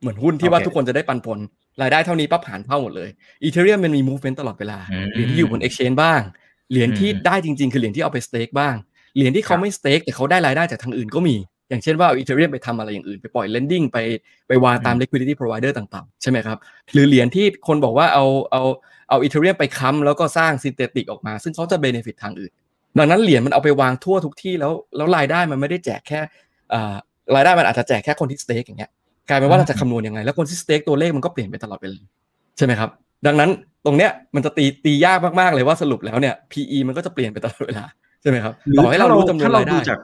เหมือนหุ้นที่ว่าโอเคทุกคนจะได้ปันผลรายได้เท่านี้ปั๊บหารเท่าหมดเลย Ethereum มันมี movement ตลอดเวลาอืมเหรียญที่อยู่บน exchange บ้าง เหรียญที่อืมได้จริง ๆ คือเหรียญที่เอาไป stake บ้างเหรียญที่เขาครับไม่ stake แต่เขาได้รายได้จากทางอื่นก็มี อย่างเช่นว่าเอา Ethereum ไปทำอะไรอย่างอื่น ไปปล่อย lending ไปไปวางตาม liquidity provider ต่างๆ ใช่ไหมครับ หรือเหรียญที่คนบอกว่าเอาเอา เอา Ethereum ไปค้ำแล้วก็สร้าง synthetic ออกมา ซึ่งเขาจะ benefit ทางอื่น ดังนั้นเหรียญมันเอาไปวางทั่วทุกที่แล้วแล้วรายได้มันไม่ได้แจกแค่อ่ารายได้มันอาจจะแจกแค่คนที่ stake อย่างเงี้ยกลายเป็นว่าเราจะคำนวณยังไง แล้วคนที่ stake ตัวเลขมันก็เปลี่ยนไปตลอดเวลาใช่ไหมครับ ดังนั้นตรงเนี้ยมันจะตีตียากมากๆเลยว่าสรุปแล้วเนี่ย PE มันก็จะเปลี่ยนไปตลอดเวลาใช่ไหมครับหรือต่อให้เรารู้จำนวนถ้าเรารายได้ดูจาก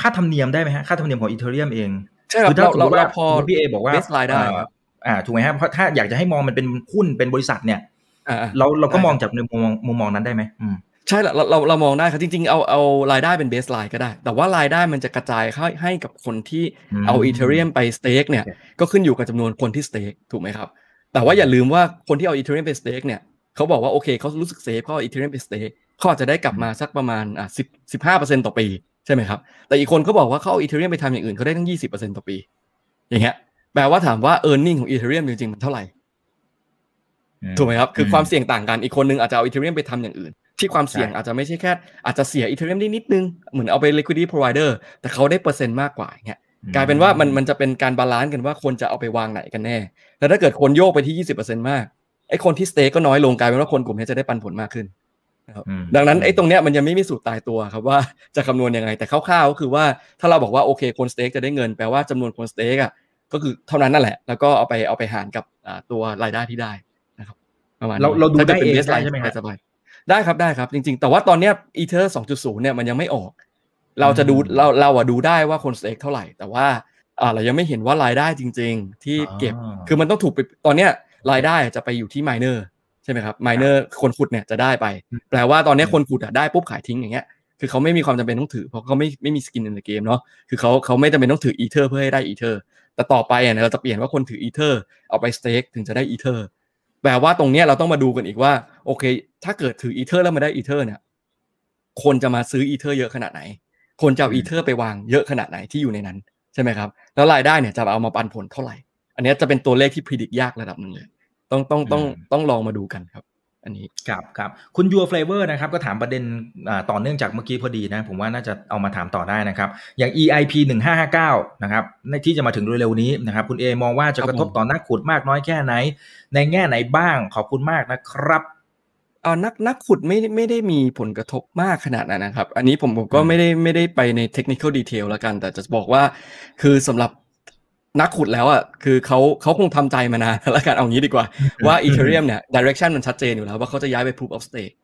ค่าธรรมเนียมได้ไหมฮะค่าธรรมเนียมของอีเทเรียมเองใช่ครับคือถ้าเราสมมติเราเราว่าพอสมมุติพี่เอบอกว่า base รายได้เอ่อครับอ่าถูกไหมฮะเพราะถ้าอยากจะให้มองมันเป็นหุ้นเป็นบริษัทเนี่ยอ่าๆ เราเราก็ได้มองจากในมุมมองมุมมองนั้นได้ไหมอืมใช่เราเราเราเรามองได้ครับจริง ๆ เอาเอารายได้เป็น baseline ก็ได้ แต่ว่ารายได้มันจะกระจายให้ให้กับคนที่อืมเอา Ethereum ไป stake เนี่ยโอเคก็ขึ้นอยู่กับจำนวนคนที่ stake ถูกไหมครับ แต่ว่าอย่าลืมว่าคนที่เอา Ethereum ไป stake เนี่ยเขาบอกว่าโอเคเขารู้สึก safe เขาเอา Ethereum ไป stake เขาอาจจะได้กลับมาสักประมาณอะสิบสิบห้าเปอร์เซ็นต์ต่อปีใช่ไหมครับ แต่อีกคนเขาบอกว่าเขาเอา Ethereum ไปทำอย่างอื่นเขาได้ทั้งยี่สิบเปอร์เซ็นต์ต่อปี อย่างเงี้ยแปลว่าถามว่า earning ของ Ethereum จริงๆมันเท่าไหร่ ถูกไหมครับ คือความเสี่ยงต่างกัน อีกคนนึงอาจจะเอา Ethereum ไปทำอย่างอื่น ที่ความเสี่ยงใช่อาจจะไม่ใช่แค่ อาจจะเสีย Ethereum ได้นิดนึง เหมือนเอาไป liquidity provider แต่เขาได้เปอร์เซ็นต์มากกว่าอย่างเงี้ยกลายเป็นว่ามันมันจะเป็นการ balance กันว่าคนจะเอาไปวางไหนกันแน่ แล้วถ้าเกิดคนโยกไปที่ 20%มากไอ้คนที่ stake ก็น้อยลงกลายเป็นว่าคนกลุ่มนี้จะได้ปันผลมากขึ้นนะครับอืมดังนั้นไอ้ตรงเนี้ยมันยังไม่มีสูตรตายตัวครับว่าจะคำนวณยังไงแต่คร่าวๆก็คือว่าถ้าเราบอกว่าโอเคคน stake จะได้เงินแปลว่าจำนวนคน stake อะก็คือเท่านั้นนั่นแหละ แล้วก็เอาไปเอาไปหารกับอ่าตัวรายได้ที่ได้นะครับ ประมาณนี้เราเราดูถ้าคิดได้เองป็น baseline ได้ใช่ไหมฮะสบายๆได้ครับได้ครับ จริง ๆ แต่ว่าตอนเนี้ยอีเทอร์2.0เนี่ยมันยังไม่ออก เราจะดูอืมเราเราอะดูได้ว่าคน stake เท่าไหร่ แต่ว่าอ่าเรายังไม่เห็นว่ารายได้จริง ๆ ที่เก็บอ่าคือมันต้องถูกไปตอนเนี้ยรายได้จะไปอยู่ที่ miner ใช่ไหมครับ miner คนขุดเนี่ยจะได้ไป แปลว่าตอนเนี้ยคนขุดอะได้ปุ๊บขายทิ้งอย่างเงี้ยคือเขาไม่มีความจำเป็นต้องถือเพราะเขาไม่ไม่มี skin in game เนาะคือเขาเขาไม่จำเป็นต้องถืออีเทอร์เพื่อให้ได้อีเทอร์แต่ต่อไปอะเราจะเปลี่ยนว่าคนถืออีเทอร์เอาไป stake ถึงจะได้อีเทอร์ แปลว่าตรงเนี้ยเราต้องมาดูกันอีกว่า โอเค ถ้าเกิดถืออีเทอร์แล้วมาได้อีเทอร์เนี่ยคนจะมาซื้ออีเทอร์เยอะขนาดไหน คนจะเอาอีเทอร์ไปวางเยอะขนาดไหนที่อยู่ในนั้นใช่ไหมครับ แล้วรายได้เนี่ยจะเอามาปันผลเท่าไหร่ อันเนี้ยจะเป็นตัวเลขที่พิจิตรยากระดับหนึ่งเลย ต้องต้องต้องอืมต้องลองมาดูกันครับ อันนี้ครับครับคุณ Your Flavor นะครับก็ถามประเด็นอ่าต่อเนื่องจากเมื่อกี้พอดีนะผมว่าน่าจะเอามาถามต่อได้นะครับ อย่าง EIP 1559นะครับในที่จะมาถึงเร็วๆนี้นะครับคุณเอมองว่าจะครับกระทบผมต่อนักขุดมากน้อยแค่ไหน ในแง่ไหนบ้างขอบคุณมากนะครับเอ่านักนักขุดไม่ไม่ได้มีผลกระทบมากขนาดนั้นนะครับ อันนี้ผมผมก็อืมไม่ได้ไม่ได้ไปใน technical detail แล้วกัน แต่จะบอกว่า คือสำหรับ นักขุดแล้วอะคือเขาเขาคงทำใจมานานแล้วกันเอางี้ดีกว่าว่า Ethereum เนี่ย direction มันชัดเจนอยู่แล้วว่าเขาจะย้ายไป proof of stake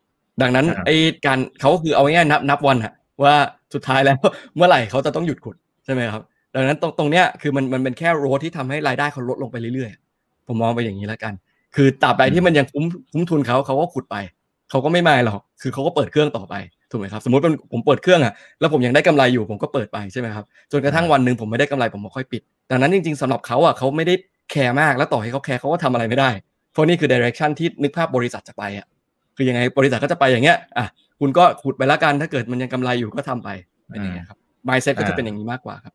ดังนั้นครับไอ้การเขาคือเอาง่ายๆนับนับวันอะว่าสุดท้ายแล้วเมื่อไหร่เขาจะต้องหยุดขุดใช่ไหมครับ ดังนั้นตรงตรงเนี้ยคือมันมันเป็นแค่โรดที่ทำให้รายได้เขาลดลงไปเรื่อยๆ ผมมองไปอย่างนี้แล้วกัน คือตราบใดที่มันยังคุ้มคุ้มทุนเขาเขาก็ขุดไปเขาก็ไม่มายหรอกคือเขาก็เปิดเครื่องต่อไปถูกไหมครับสมมติเป็นผมเปิดเครื่องอะแล้วผมยังได้กำไรอยู่ผมก็เปิดไปใช่ไหมครับจนกระทั่งวันหนึ่งผมไม่ได้กำไรผมก็ค่อยปิด ดังนั้นจริงๆสำหรับเขาอะเขาไม่ได้แคร์มากแล้วต่อให้เขาแคร์เขาก็ทำอะไรไม่ได้ เพราะนี่คือ direction ที่นึกภาพบริษัทจะไปอะคือยังไงบริษัทก็จะไปอย่างเงี้ยอะคุณก็ขุดไปละกันถ้าเกิดมันยังกำไรอยู่ก็ทำไปเป็นอย่างเงี้ยครับ mindset ก็จะเป็นอย่างนี้มากกว่าครับ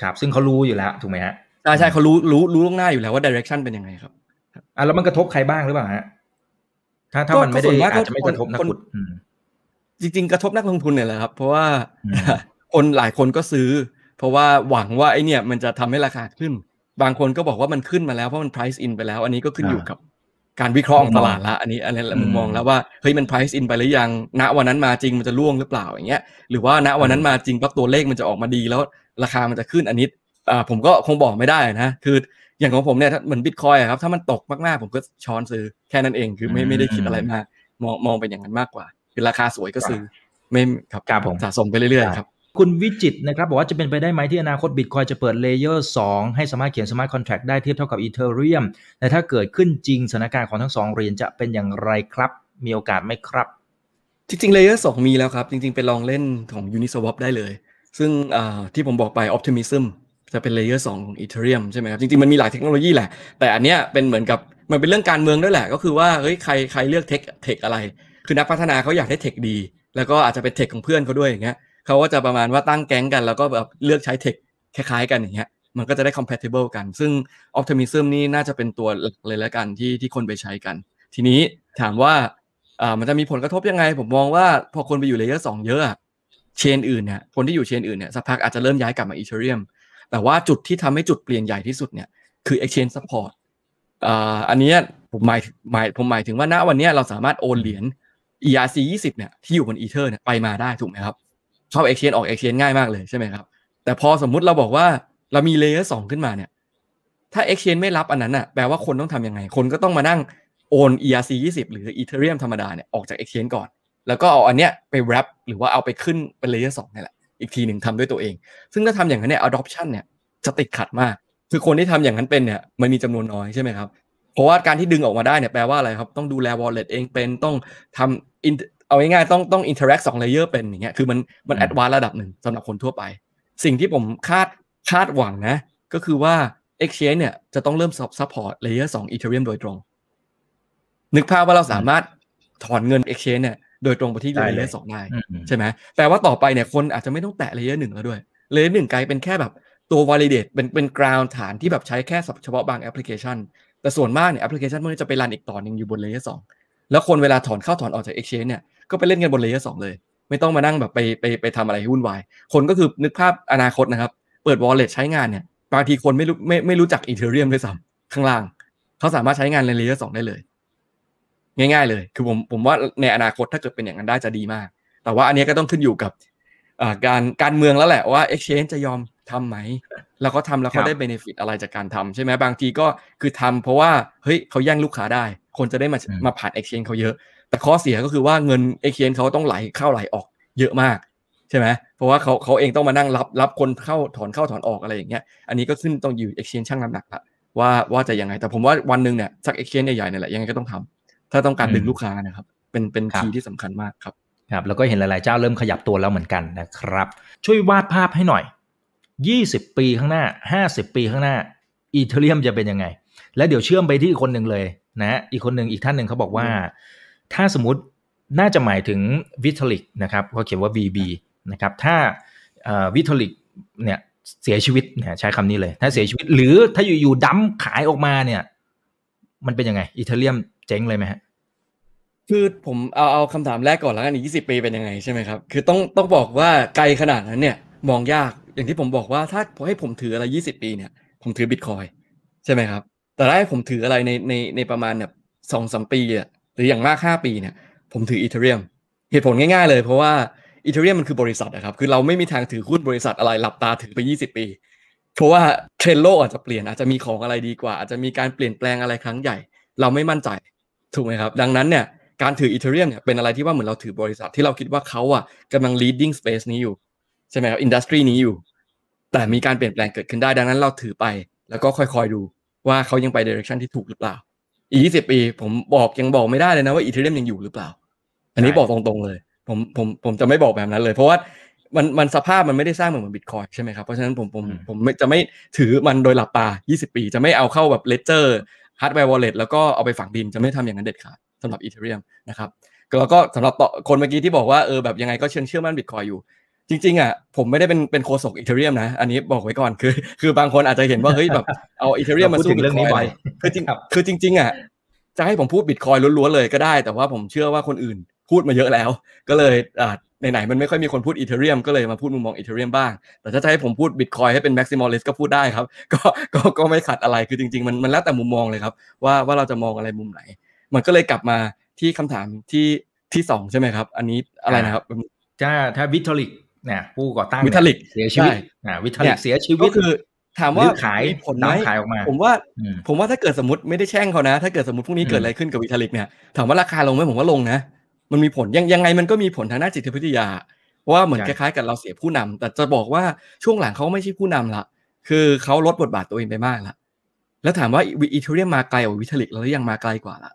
ครับ ซึ่งเขารู้อยู่แล้วถูกไหมฮะใช่ใช่เขารู้รู้รู้ล่วงหน้าอยู่แล้วว่า direction เป็นยังไงครับอะแล้วมันกระทบใครบ้างหรือเปล่าฮะถ้าถ้าก็มันไม่ได้ก็ส่วนมากก็อาจจะไม่กระทบนักคนขุดอืมจริง ๆ กระทบนักลงทุนเนี่ยแหละครับ เพราะว่าคนหลายคนก็ซื้อ เพราะว่าหวังว่าไอเนี่ยมันจะทำให้ราคาขึ้น บางคนก็บอกว่ามันขึ้นมาแล้วเพราะมัน price in ไปแล้ว อันนี้ก็ขึ้นอยู่กับการวิเคราะห์ของตลาดละอันนี้อันนี้มุมมองแล้วว่าเฮ้ยมัน price in ไปหรือยัง ณวันนั้นมาจริงมันจะล่วงหรือเปล่าอย่างเงี้ยหรือว่าณวันนั้นมาจริงปั๊บตัวเลขมันจะออกมาดีแล้วราคามันจะขึ้นอันนี้อ่าผมก็คงบอกไม่ได้นะคืออย่างของผมเนี่ยเหมือนบิตคอยน์ครับถ้ามันตกมากๆผมก็ช้อนซื้อแค่นั้นเองคือไม่ไม่ได้คิดอะไรมากมองมองเป็นอย่างนั้นมากกว่า คือราคาสวยก็ซื้อไม่ครับครับผมสะสมไปเรื่อยๆครับ คุณวิจิตนะครับบอกว่าจะเป็นไปได้ไหมที่อนาคตบิตคอยน์จะเปิด layer 2ให้สามารถเขียน smart contract ได้เทียบเท่ากับ Ethereum แต่ถ้าเกิดขึ้นจริงสถานการณ์ของทั้งสองเหรียญจะเป็นอย่างไรครับ มีโอกาสไหมครับ จริงๆ layer สองมีแล้วครับ จริงๆไปลองเล่นของ Uniswap ได้เลย ซึ่งที่ผมบอกไป Optimism จะเป็น layer สองของ Ethereum ใช่ไหมครับจริงๆมันมีหลายเทคโนโลยีแหละ แต่อันเนี้ยเป็นเหมือนกับมันเป็นเรื่องการเมืองด้วยแหละ ก็คือว่าเฮ้ยใครใครเลือก tech tech อะไร คือนักพัฒนาเขาอยากได้ tech ดี แล้วก็อาจจะเป็น tech ของเพื่อนเขาด้วยอย่างเงี้ย เขาก็จะประมาณว่าตั้งแก๊งกัน แล้วก็แบบเลือกใช้ tech คล้ายๆ กันอย่างเงี้ยมันก็จะได้ compatible กัน ซึ่ง Optimism นี่น่าจะเป็นตัวหลักเลยแล้วกันที่ที่คนไปใช้กัน ทีนี้ถามว่าอ่ามันจะมีผลกระทบยังไง ผมมองว่าพอคนไปอยู่ layer สองเยอะ chain อื่นเนี่ยคนที่อยู่ chain อื่นเนี่ยสักพักอาจจะเริ่มย้ายกลับมา Ethereum แต่ว่าจุดที่ทำให้จุดเปลี่ยนใหญ่ที่สุดเนี่ยคือ exchange support อ่าอันนี้ผมหมายหมายผมหมายถึงว่าณวันนี้เราสามารถโอนเหรียญ ERC 20เนี่ยที่อยู่บนอีเทอร์เนี่ยไปมาได้ถูกไหมครับ เข้า exchange ออก exchange ง่ายมากเลยใช่ไหมครับ แต่พอสมมุติเราบอกว่าเรามี layer สองขึ้นมาเนี่ย ถ้า exchange ไม่รับอันนั้นอะแปลว่าคนต้องทำยังไง คนก็ต้องมานั่งโอน ERC 20 หรือ Ethereum ธรรมดาเนี่ยออกจาก exchange ก่อน แล้วก็เอาอันเนี้ยไป wrap หรือว่าเอาไปขึ้นเป็น layer สองนี่แหละอีกทีหนึ่งทำด้วยตัวเอง ซึ่งถ้าทำอย่างนั้นเนี่ย adoption เนี่ยจะติดขัดมาก คือคนที่ทำอย่างนั้นเป็นเนี่ยมันมีจำนวนน้อยใช่ไหมครับ เพราะว่าการที่ดึงออกมาได้เนี่ยแปลว่าอะไรครับ ต้องดูแล wallet เองเป็น ต้องทำ เอาง่ายๆต้องต้อง interact สอง layer เป็นอย่างเงี้ยคือมันมัน advance ระดับหนึ่งสำหรับคนทั่วไป สิ่งที่ผมคาดคาดหวังนะ ก็คือว่า Exchange เนี่ยจะต้องเริ่ม support layer สอง Ethereum โดยตรง นึกภาพว่าเราสามารถถอนเงิน Exchange เนี่ยโดยตรงไปที่ layer สองได้ใช่ไหมแต่ว่าต่อไปเนี่ยคนอาจจะไม่ต้องแตะ layer หนึ่งแล้วด้วย layer หนึ่งกลายเป็นแค่แบบตัว validate เป็นเป็น ground ฐานที่แบบใช้แค่เฉพาะบางแอปพลิเคชัน แต่ส่วนมากเนี่ยแอปพลิเคชันพวกนี้จะไป run อีกต่อหนึ่งอยู่บน layer สองแล้วคนเวลาถอนเข้าถอนออกจาก Exchange เนี่ย ก็ไปเล่นกันบน layer สองเลย ไม่ต้องมานั่งแบบไปไปไปทำอะไรวุ่นวาย คนก็คือนึกภาพอนาคตนะครับ เปิด wallet ใช้งานเนี่ยบางทีคนไม่รู้ไม่ไม่รู้จัก Ethereum ด้วยซ้ำข้างล่าง เขาสามารถใช้งานใน layer สองได้เลย ง่าย ๆ เลย คือผมผมว่าในอนาคตถ้าเกิดเป็นอย่างนั้นได้จะดีมาก แต่ว่าอันนี้ก็ต้องขึ้นอยู่กับการการเมืองแล้วแหละว่า exchange จะยอมทำไหม แล้วเขาทำแล้วเขาได้ benefit อะไรจากการทำใช่ไหมบางทีก็คือทำเพราะว่าเฮ้ยเขาแย่งลูกค้าได้ คนจะได้มามาผ่าน exchange เขาเยอะ แต่ข้อเสียก็คือว่าเงินเอ็กชแนนเขาต้องไหลเข้าไหลออกเยอะมากใช่ไหมเพราะว่าเขาเขาเองต้องมานั่งรับรับคนเข้าถอนเข้าถอนออกอะไรอย่างเงี้ย อันนี้ก็ขึ้นต้องอยู่เอ็กชแนนช่างน้ำหนักละว่าว่าจะยังไง แต่ผมว่าวันหนึ่งเนี่ยสักเอ็กชแนนใหญ่ๆเนี่ยแหละยังไงก็ต้องทำถ้าต้องการดึงลูกค้านะครับ เป็นเป็นคีย์ที่สำคัญมากครับครับแล้วก็เห็นหลายๆเจ้าเริ่มขยับตัวแล้วเหมือนกันนะครับ ช่วยวาดภาพให้หน่อย 20 ปีข้างหน้า 50 ปีข้างหน้าอีเทเรียมจะเป็นยังไง แล้วเดี๋ยวเชื่อมไปที่อีกคนหนึ่งเลยนะอีกคนหนึ่งอีกท่านหนึ่งเขาบอกว่า ถ้าสมมติน่าจะหมายถึงวิทลิกนะครับเขาเขียนว่า VB นะครับถ้าวิทลิกเนี่ยเสียชีวิตเนี่ยใช้คำนี้เลย ถ้าเสียชีวิต หรือถ้าอยู่ๆดั้มขายออกมาเนี่ย มันเป็นยังไง อิตาเลียมเจ๊งเลยไหมฮะคือผมเอาเอาคำถามแรกก่อนแล้วกันอีกยี่สิบปีเป็นยังไงใช่ไหมครับ คือต้องต้องบอกว่าไกลขนาดนั้นเนี่ย มองยากอย่างที่ผมบอกว่าถ้าให้ผมถืออะไรยี่สิบปีเนี่ย ผมถือบิตคอยใช่ไหมครับ แต่ถ้าให้ผมถืออะไรในในในประมาณแบบสองสามปีอะ หรืออย่างมากห้าปีเนี่ยผมถือ Ethereum เหตุผลง่ายๆเลยเพราะว่า Ethereum มันคือบริษัทนะครับคือเราไม่มีทางถือหุ้นบริษัทอะไรหลับตาถือไป 20 ปี เพราะว่าเทรนด์โลกอาจจะเปลี่ยนอาจจะมีของอะไรดีกว่า อาจจะมีการเปลี่ยนแปลงอะไรครั้งใหญ่ เราไม่มั่นใจถูกไหมครับดังนั้นเนี่ยการถือ Ethereum เนี่ยเป็นอะไรที่ว่าเหมือนเราถือบริษัทที่เราคิดว่าเขาอะกำลัง leading space นี้อยู่ใช่ไหมครับ industry นี้อยู่ แต่มีการเปลี่ยนแปลงเกิดขึ้นได้ดังนั้นเราถือไป แล้วก็ค่อยๆดูว่าเขายังไป direction ที่ถูกหรือเปล่า อีก20ปี ผมบอกยังบอกไม่ได้เลยนะว่า Ethereum ยังอยู่หรือเปล่า อันนี้บอกตรงๆเลย ผมผมผมจะไม่บอกแบบนั้นเลย เพราะว่ามันมันสภาพมันไม่ได้สร้างเหมือนบิตคอยน์ใช่ไหมครับ เพราะฉะนั้นผมผมผมจะไม่ถือมันโดยหลับตา 20 ปี จะไม่เอาเข้าแบบ Ledger hardware wallet แล้วก็เอาไปฝังดินจะไม่ทำอย่างนั้นเด็ดขาดสำหรับ Ethereum นะครับแล้วก็สำหรับคนเมื่อกี้ที่บอกว่าเออแบบยังไงก็เชื่อเชื่อมั่นบิตคอยน์อยู่ จริงๆอะผมไม่ได้เป็นเป็นโฆษก Ethereum นะ อันนี้บอกไว้ก่อนคือ คือบางคนอาจจะเห็นว่าเฮ้ยแบบเอา Ethereum มาสู้บิตคอยคือจริงคือจริง ๆอะจะให้ผมพูดบิตคอยล้วนๆเลยก็ได้ แต่ว่าผมเชื่อว่าคนอื่นพูดมาเยอะแล้ว ก็เลยอ่าไหนๆมันไม่ค่อยมีคนพูด Ethereum ก็เลยมาพูดมุมมอง Ethereum บ้าง แต่ถ้าจะให้ผมพูดบิตคอยให้เป็น maximalist ก็พูดได้ครับ ก็ก็ก็ไม่ขัดอะไรคือจริง ๆ มันมันแล้วแต่มุมมองเลยครับ ว่าว่าเราจะมองอะไรมุมไหน มันก็เลยกลับมาที่คำถามที่ที่สองใช่ไหมครับ อันนี้อะไรนะครับถ้าถ้า Vitalik เนี่ยผู้ก่อตั้ง Vitalik เสียชีวิตอ่า Vitalik เสียชีวิตก็คือถามว่าขายผลไหมขายออกมา ผมว่าอืมผมว่าถ้าเกิดสมมติไม่ได้แช่งเขานะ ถ้าเกิดสมมติพรุ่งนี้เกิดอะไรขึ้นกับ Vitalik เนี่ยถามว่าราคาลงไหมผมว่าลงนะ มันมีผลยังยังไงมันก็มีผลทางด้านจิตวิทยาเพราะว่าเหมือนใช่คล้ายๆ กับเราเสียผู้นำแต่จะบอกว่าช่วงหลังเขาไม่ใช่ผู้นำละคือเขาลดบทบาทตัวเองไปมากละแล้วถามว่า Ethereum มาไกลกว่า Vitalik แล้วหรือยังมาไกลกว่าละ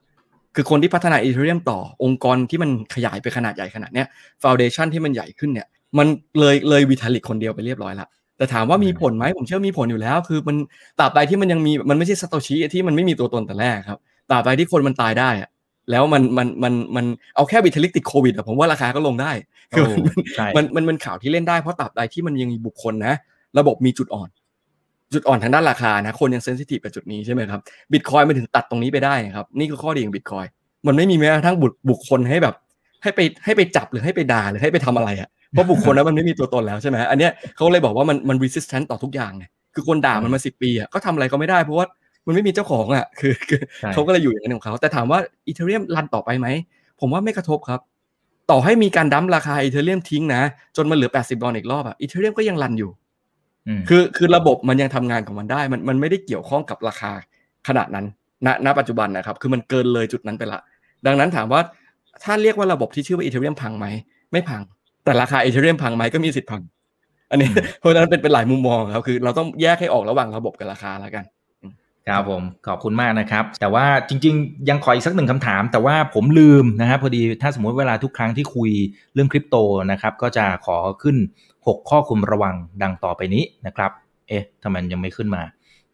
คือคนที่พัฒนา Ethereum ต่อองค์กรที่มันขยายไปขนาดใหญ่ขนาดเนี้ย foundation ที่มันใหญ่ขึ้นเนี่ย มันเลยเลย Vitalik คนเดียวไปเรียบร้อยละแต่ถามว่ามีผลไหมผมเชื่อมีผลอยู่แล้ว คือมันตราบใดที่มันยังมีมันไม่ใช่ซาโตชิที่มันไม่มีตัวตนแต่แรกครับตราบใดที่คนมันตายได้อะแล้วมันมันมันมันเอาแค่ Vitalik ติดโควิดอะผมว่าราคาก็ลงได้คือโอ้มันใช่มันมันมันข่าวที่เล่นได้เพราะตราบใดที่มันยังมีบุคคลนะ ระบบมีจุดอ่อน จุดอ่อนทางด้านราคานะ คนยัง sensitive กับจุดนี้ใช่ไหมครับบิตคอยมันถึงตัดตรงนี้ไปได้ครับนี่คือข้อดีของบิตคอยมันไม่มีแม้กระทั่งบุคบุคคลให้แบบ ให้ไปให้ไปจับหรือให้ไปด่าหรือให้ไปทำอะไรอะ เพราะบุคคลนั้นมันไม่มีตัวตนแล้วใช่ไหมอันเนี้ยเขาเลยบอกว่ามันมัน resistant ต่อทุกอย่างไงคือคนด่ามันมาสิบปีอะก็ทำอะไรก็ไม่ได้เพราะว่ามันไม่มีเจ้าของอะคือคือใช่เขาก็เลยอยู่อย่างนั้นของเขาแต่ถามว่า Ethereum run ต่อไปไหมผมว่าไม่กระทบครับ ต่อให้มีการ dump ราคา Ethereum ทิ้งนะ จนมันเหลือ 80 ดอลลาร์อีกรอบอะอีเทเรียมก็ยังรันอยู่มคือคือระบบมันยังทำงานของมันได้ มันมันไม่ได้เกี่ยวข้องกับราคาขนาดนั้นณณปัจจุบันนะครับ คือมันเกินเลยจุดนั้นไปละ ดังนั้นถามว่าถ้าเรียกว่าระบบที่ชื่อว่าอีเทเรียมพังไหมไม่พัง แต่ราคาอีเทเรียมพังไหมก็มีสิทธิ์พัง อันนี้เพราะฉะนั้นเป็นเป็นหลายมุมมองครับคือ เราต้องแยกให้ออกระหว่างระบบกับราคาแล้วกันครับผมขอบคุณมากนะครับ แต่ว่าจริง ๆ ยังขออีกสักหนึ่งคำถาม แต่ว่าผมลืมนะครับพอดีถ้าสมมุติเวลาทุกครั้งที่คุยเรื่องคริปโตนะครับ ก็จะขอขึ้น 6 ข้อคุมระวังดังต่อไปนี้นะครับ เอ๊ะทำไมมันยังไม่ขึ้นมา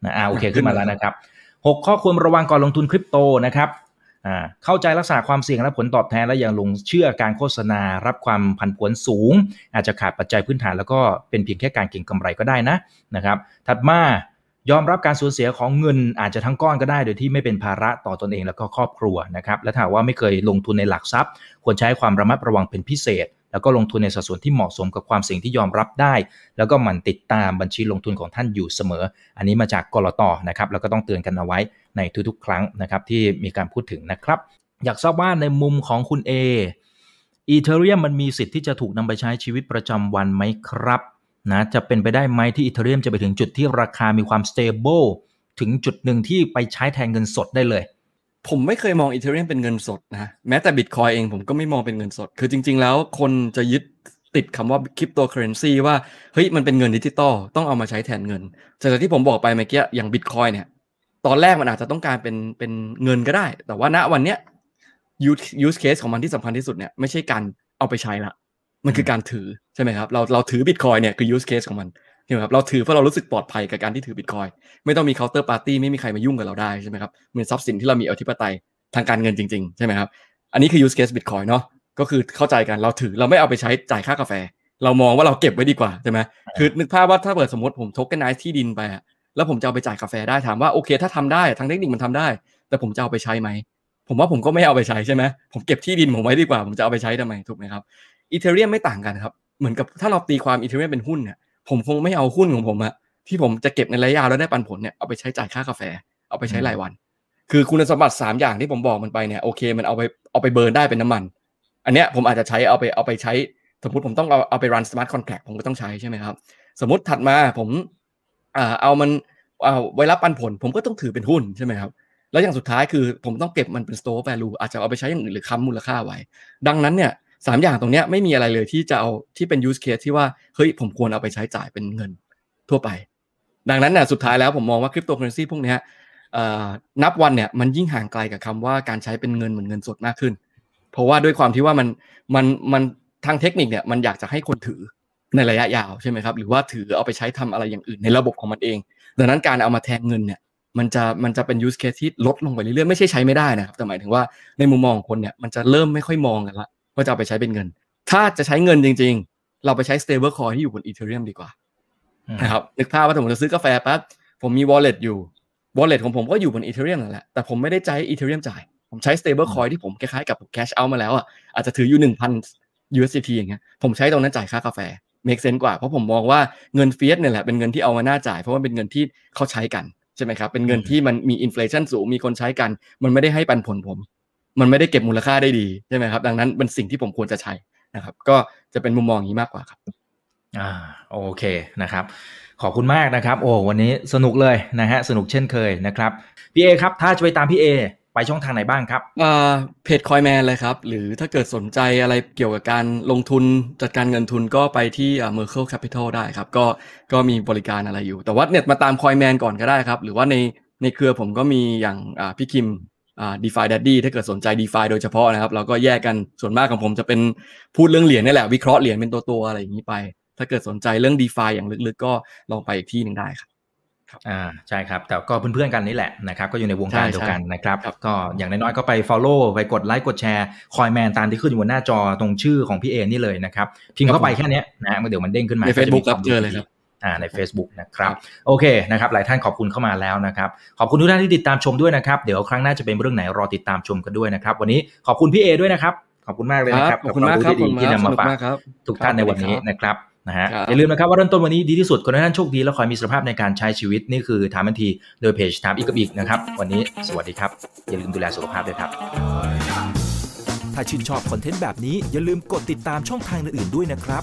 นะอ่าโอเคอะขึ้ขึ้นนมามาแล้วนะครับ 6 ข้อควรระวังก่อนลงทุนคริปโตนะครับอ่า เข้าใจลักษณะความเสี่ยงและผลตอบแทนและยังลงเชื่อการโฆษณารับความผันผวนสูง อาจจะขาดปัจจัยพื้นฐานแล้วก็เป็นเพียงแค่การเก็งกำไรก็ได้นะนะครับ ถัดมายอมรับการสูญเสียของเงินอาจจะทั้งก้อนก็ได้ โดยที่ไม่เป็นภาระต่อตนเองแล้วก็ครอบครัวนะครับและถ้าว่าไม่เคยลงทุนในหลักทรัพย์ ควรใช้ความระมัดระวังเป็นพิเศษ แล้วก็ลงทุนในสัดส่วนที่เหมาะสมกับความเสี่ยงที่ยอมรับได้ แล้วก็มันติดตามบัญชีลงทุนของท่านอยู่เสมอ อันนี้มาจากกรตนะครับแล้วก็ต้องเตือนกันเอาไว้ในทุกๆ ครั้งนะครับที่มีการพูดถึงนะครับ อยากทราบว่าในมุมของคุณ A อีเทเรียมมันมีสิทธิ์ที่จะถูกนำไปใช้ชีวิตประจำวันไหมครับนะจะเป็นไปได้ไหมที่อีเทเรียมจะไปถึงจุดที่ราคามีความ stable ถึงจุดหนึ่งที่ไปใช้แทนเงินสดได้เลย ผมไม่เคยมองอีเทเรียมเป็นเงินสดนะแม้แต่บิตคอยเองผมก็ไม่มองเป็นเงินสด คือจริง ๆ แล้วคนจะยึดติดคำว่าคริปโตเคอเรนซีว่าเฮ้ยมันเป็นเงินดิจิตอลต้องเอามาใช้แทนเงินจากที่ผมบอกไปเมื่อกี้อย่างบิตคอยเนี่ยตอนแรกมันอาจจะต้องการเป็นเป็นเงินก็ได้ แต่ว่าณวันเนี้ย use use case ของมันที่สำคัญที่สุดเนี่ยไม่ใช่การเอาไปใช้ละ มันคือการถือใช่ไหมครับ เราเราถือบิตคอยเนี่ยคือ use case ของมัน ใช่ไหมครับเราถือเพราะเรารู้สึกปลอดภัยกับการที่ถือบิตคอยไม่ต้องมี counterparty ไม่มีใครมายุ่งกับเราได้ใช่ไหมครับเป็นทรัพย์สินที่เรามีอธิปไตยทางการเงินจริงๆใช่ไหมครับอันนี้คือ use case Bitcoin เนาะก็คือเข้าใจกันเราถือเราไม่เอาไปใช้จ่ายค่ากาแฟ เรามองว่าเราเก็บไว้ดีกว่าใช่ไหมคือนึกภาพว่าถ้าเกิดสมมติผม tokenize ที่ดินไปอะแล้วผมจะเอาไปจ่ายกาแฟได้ถามว่าโอเค ถ้าทำได้ทางเทคนิคมันทำได้ แต่ผมจะเอาไปใช้ไหมผมว่าผมก็ไม่เอาไปใช้ใช่ไหมผมเก็บที่ดินผมไว้ดีกว่า ผมจะเอาไปใช้ทำไมถูกไหมครับ Ethereum ไม่ต่างกันครับเหมือนกับถ้าเราตีความ Ethereum เป็นหุ้นเนี่ย ผมคงไม่เอาหุ้นของผมอะที่ผมจะเก็บในระยะยาวแล้วได้ปันผลเนี่ยเอาไปใช้จ่ายค่ากาแฟ เอาไปใช้รายวัน คือคุณสมบัติสามอย่างที่ผมบอกมันไปเนี่ยโอเคมันเอาไปเอาไปเบิร์นได้เป็นน้ำมัน อันเนี้ยผมอาจจะใช้เอาไปเอาไปใช้สมมติผมต้องเอาเอาไป run smart contract ผมก็ต้องใช้ใช่ไหมครับ สมมติถัดมาผมอ่าเอามันเอาไว้รับปันผล ผมก็ต้องถือเป็นหุ้นใช่ไหมครับแล้วอย่างสุดท้ายคือผมต้องเก็บมันเป็น store value อาจจะเอาไปใช้อย่างอื่นหรือค้ำมูลค่าไว้ ดังนั้นเนี่ย สามอย่างตรงเนี้ยไม่มีอะไรเลยที่จะเอาที่เป็น use case ที่ว่าเฮ้ยผมควรเอาไปใช้จ่ายเป็นเงินทั่วไป ดังนั้นเนี่ยสุดท้ายแล้วผมมองว่าคริปโตเคอเรนซีพวกเนี้ยนับวันเนี่ยมันยิ่งห่างไกลกับคำว่าการใช้เป็นเงินเหมือนเงินสดมากขึ้น เพราะว่าด้วยความที่ว่ามันมันมันทางเทคนิคเนี่ยมันอยากจะให้คนถือในระยะยาวใช่ไหมครับ หรือว่าถือเอาไปใช้ทำอะไรอย่างอื่นในระบบของมันเอง ดังนั้นการเอามาแทนเงินเนี่ยมันจะมันจะเป็น use case ที่ลดลงไปเรื่อยๆ ไม่ใช่ใช้ไม่ได้นะครับ แต่หมายถึงว่าในมุมมองของคนเนี่ยมันจะเริ่มไม่ค่อยมองกันละ ว่าจะเอาไปใช้เป็นเงิน ถ้าจะใช้เงินจริง ๆ เราไปใช้ stable coin ที่อยู่บน ethereum ดีกว่านะครับนึกภาพว่าถ้าผมจะซื้อกาแฟปั๊บผมมี wallet อยู่ wallet ของผมก็อยู่บน ethereum นั่นแหละแต่ผมไม่ได้ใช้ ethereum จ่าย ผมใช้ stable coin ที่ผมคล้ายๆกับ cash out มาแล้วอะอาจจะถืออยู่หนึ่งพัน USDT อย่างเงี้ยผมใช้ตรงนั้นจ่ายค่ากาแฟ make sense กว่า เพราะผมมองว่าเงินเฟียสเนี่ยแหละเป็นเงินที่เอามาหน้าจ่าย เพราะว่าเป็นเงินที่เขาใช้กันใช่ไหมครับ เป็นเงินที่มันมี inflation สูง มีคนใช้กัน มันไม่ได้ให้ปันผลผม มันไม่ได้เก็บมูลค่าได้ดีใช่ไหมครับ ดังนั้นเป็นสิ่งที่ผมควรจะใช้นะครับ ก็จะเป็นมุมมองอย่างนี้มากกว่าครับ อ่าโอเคนะครับ ขอบคุณมากนะครับ โอ้วันนี้สนุกเลยนะฮะสนุกเช่นเคยนะครับพี่เอครับถ้าจะไปตามพี่เอไปช่องทางไหนบ้างครับเพจ Coinman เลยครับ หรือถ้าเกิดสนใจอะไรเกี่ยวกับการลงทุนจัดการเงินทุนก็ไปที่ Merkle Capital ได้ครับ ก็ก็มีบริการอะไรอยู่ แต่ว่าเน็ตมาตามคอยแมนก่อนก็ได้ครับ หรือว่าในในเครือผมก็มีอย่างพี่คิมอ่า ดีฟาดัดดี้ถ้าเกิดสนใจดีฟาโดยเฉพาะนะครับ เราก็แยกกันส่วนมากของผมจะเป็นพูดเรื่องเหรียญนี่แหละ วิเคราะห์เหรียญเป็นตัวๆอะไรอย่างนี้ไป ถ้าเกิดสนใจเรื่องดีฟาอย่างลึกๆ ก็ลองไปอีกที่หนึ่งได้ครับอ่าใช่ครับ แต่ก็เพื่อนๆกันนี่แหละนะครับ ก็อยู่ในวงการเดียวกันนะครับ ก็อย่างน้อยๆก็ไป Follow ไปกดไลค์กดแชร์คอยแมนตามที่ขึ้นอยู่บนหน้าจอตรงชื่อของพี่เอนี่เลยนะครับ พิมพ์เข้าไปแค่นี้นะเดี๋ยวมันเด้งขึ้นมาใน Facebook ครับเจอเลยครับอ่า ใน Facebook นะครับโอเคนะครับหลายท่านขอบคุณเข้ามาแล้วนะครับขอบคุณทุกท่านที่ติดตามชมด้วยนะครับเดี๋ยวครั้งหน้าจะเป็นเรื่องไหนรอติดตามชมกันด้วยนะครับวันนี้ขอบคุณพี่เอด้วยนะครับขอบคุณมากเลยนะครับขอบคุณมากครับที่นำมาฝากทุกท่านในวันนี้นะครับนะฮะอย่าลืมนะครับว่าเริ่มต้นวันนี้ดีที่สุดคนนั้นโชคดีและคอยมีสุขภาพในการใช้ชีวิตนี่คือถามทันทีโดยเพจถามอีกกับอีกนะครับ วันนี้สวัสดีครับ อย่าลืมดูแลสุขภาพด้วยครับ ถ้าชื่นชอบคอนเทนต์แบบนี้อย่าลืมกดติดตามช่องทางอื่นๆด้วยนะครับ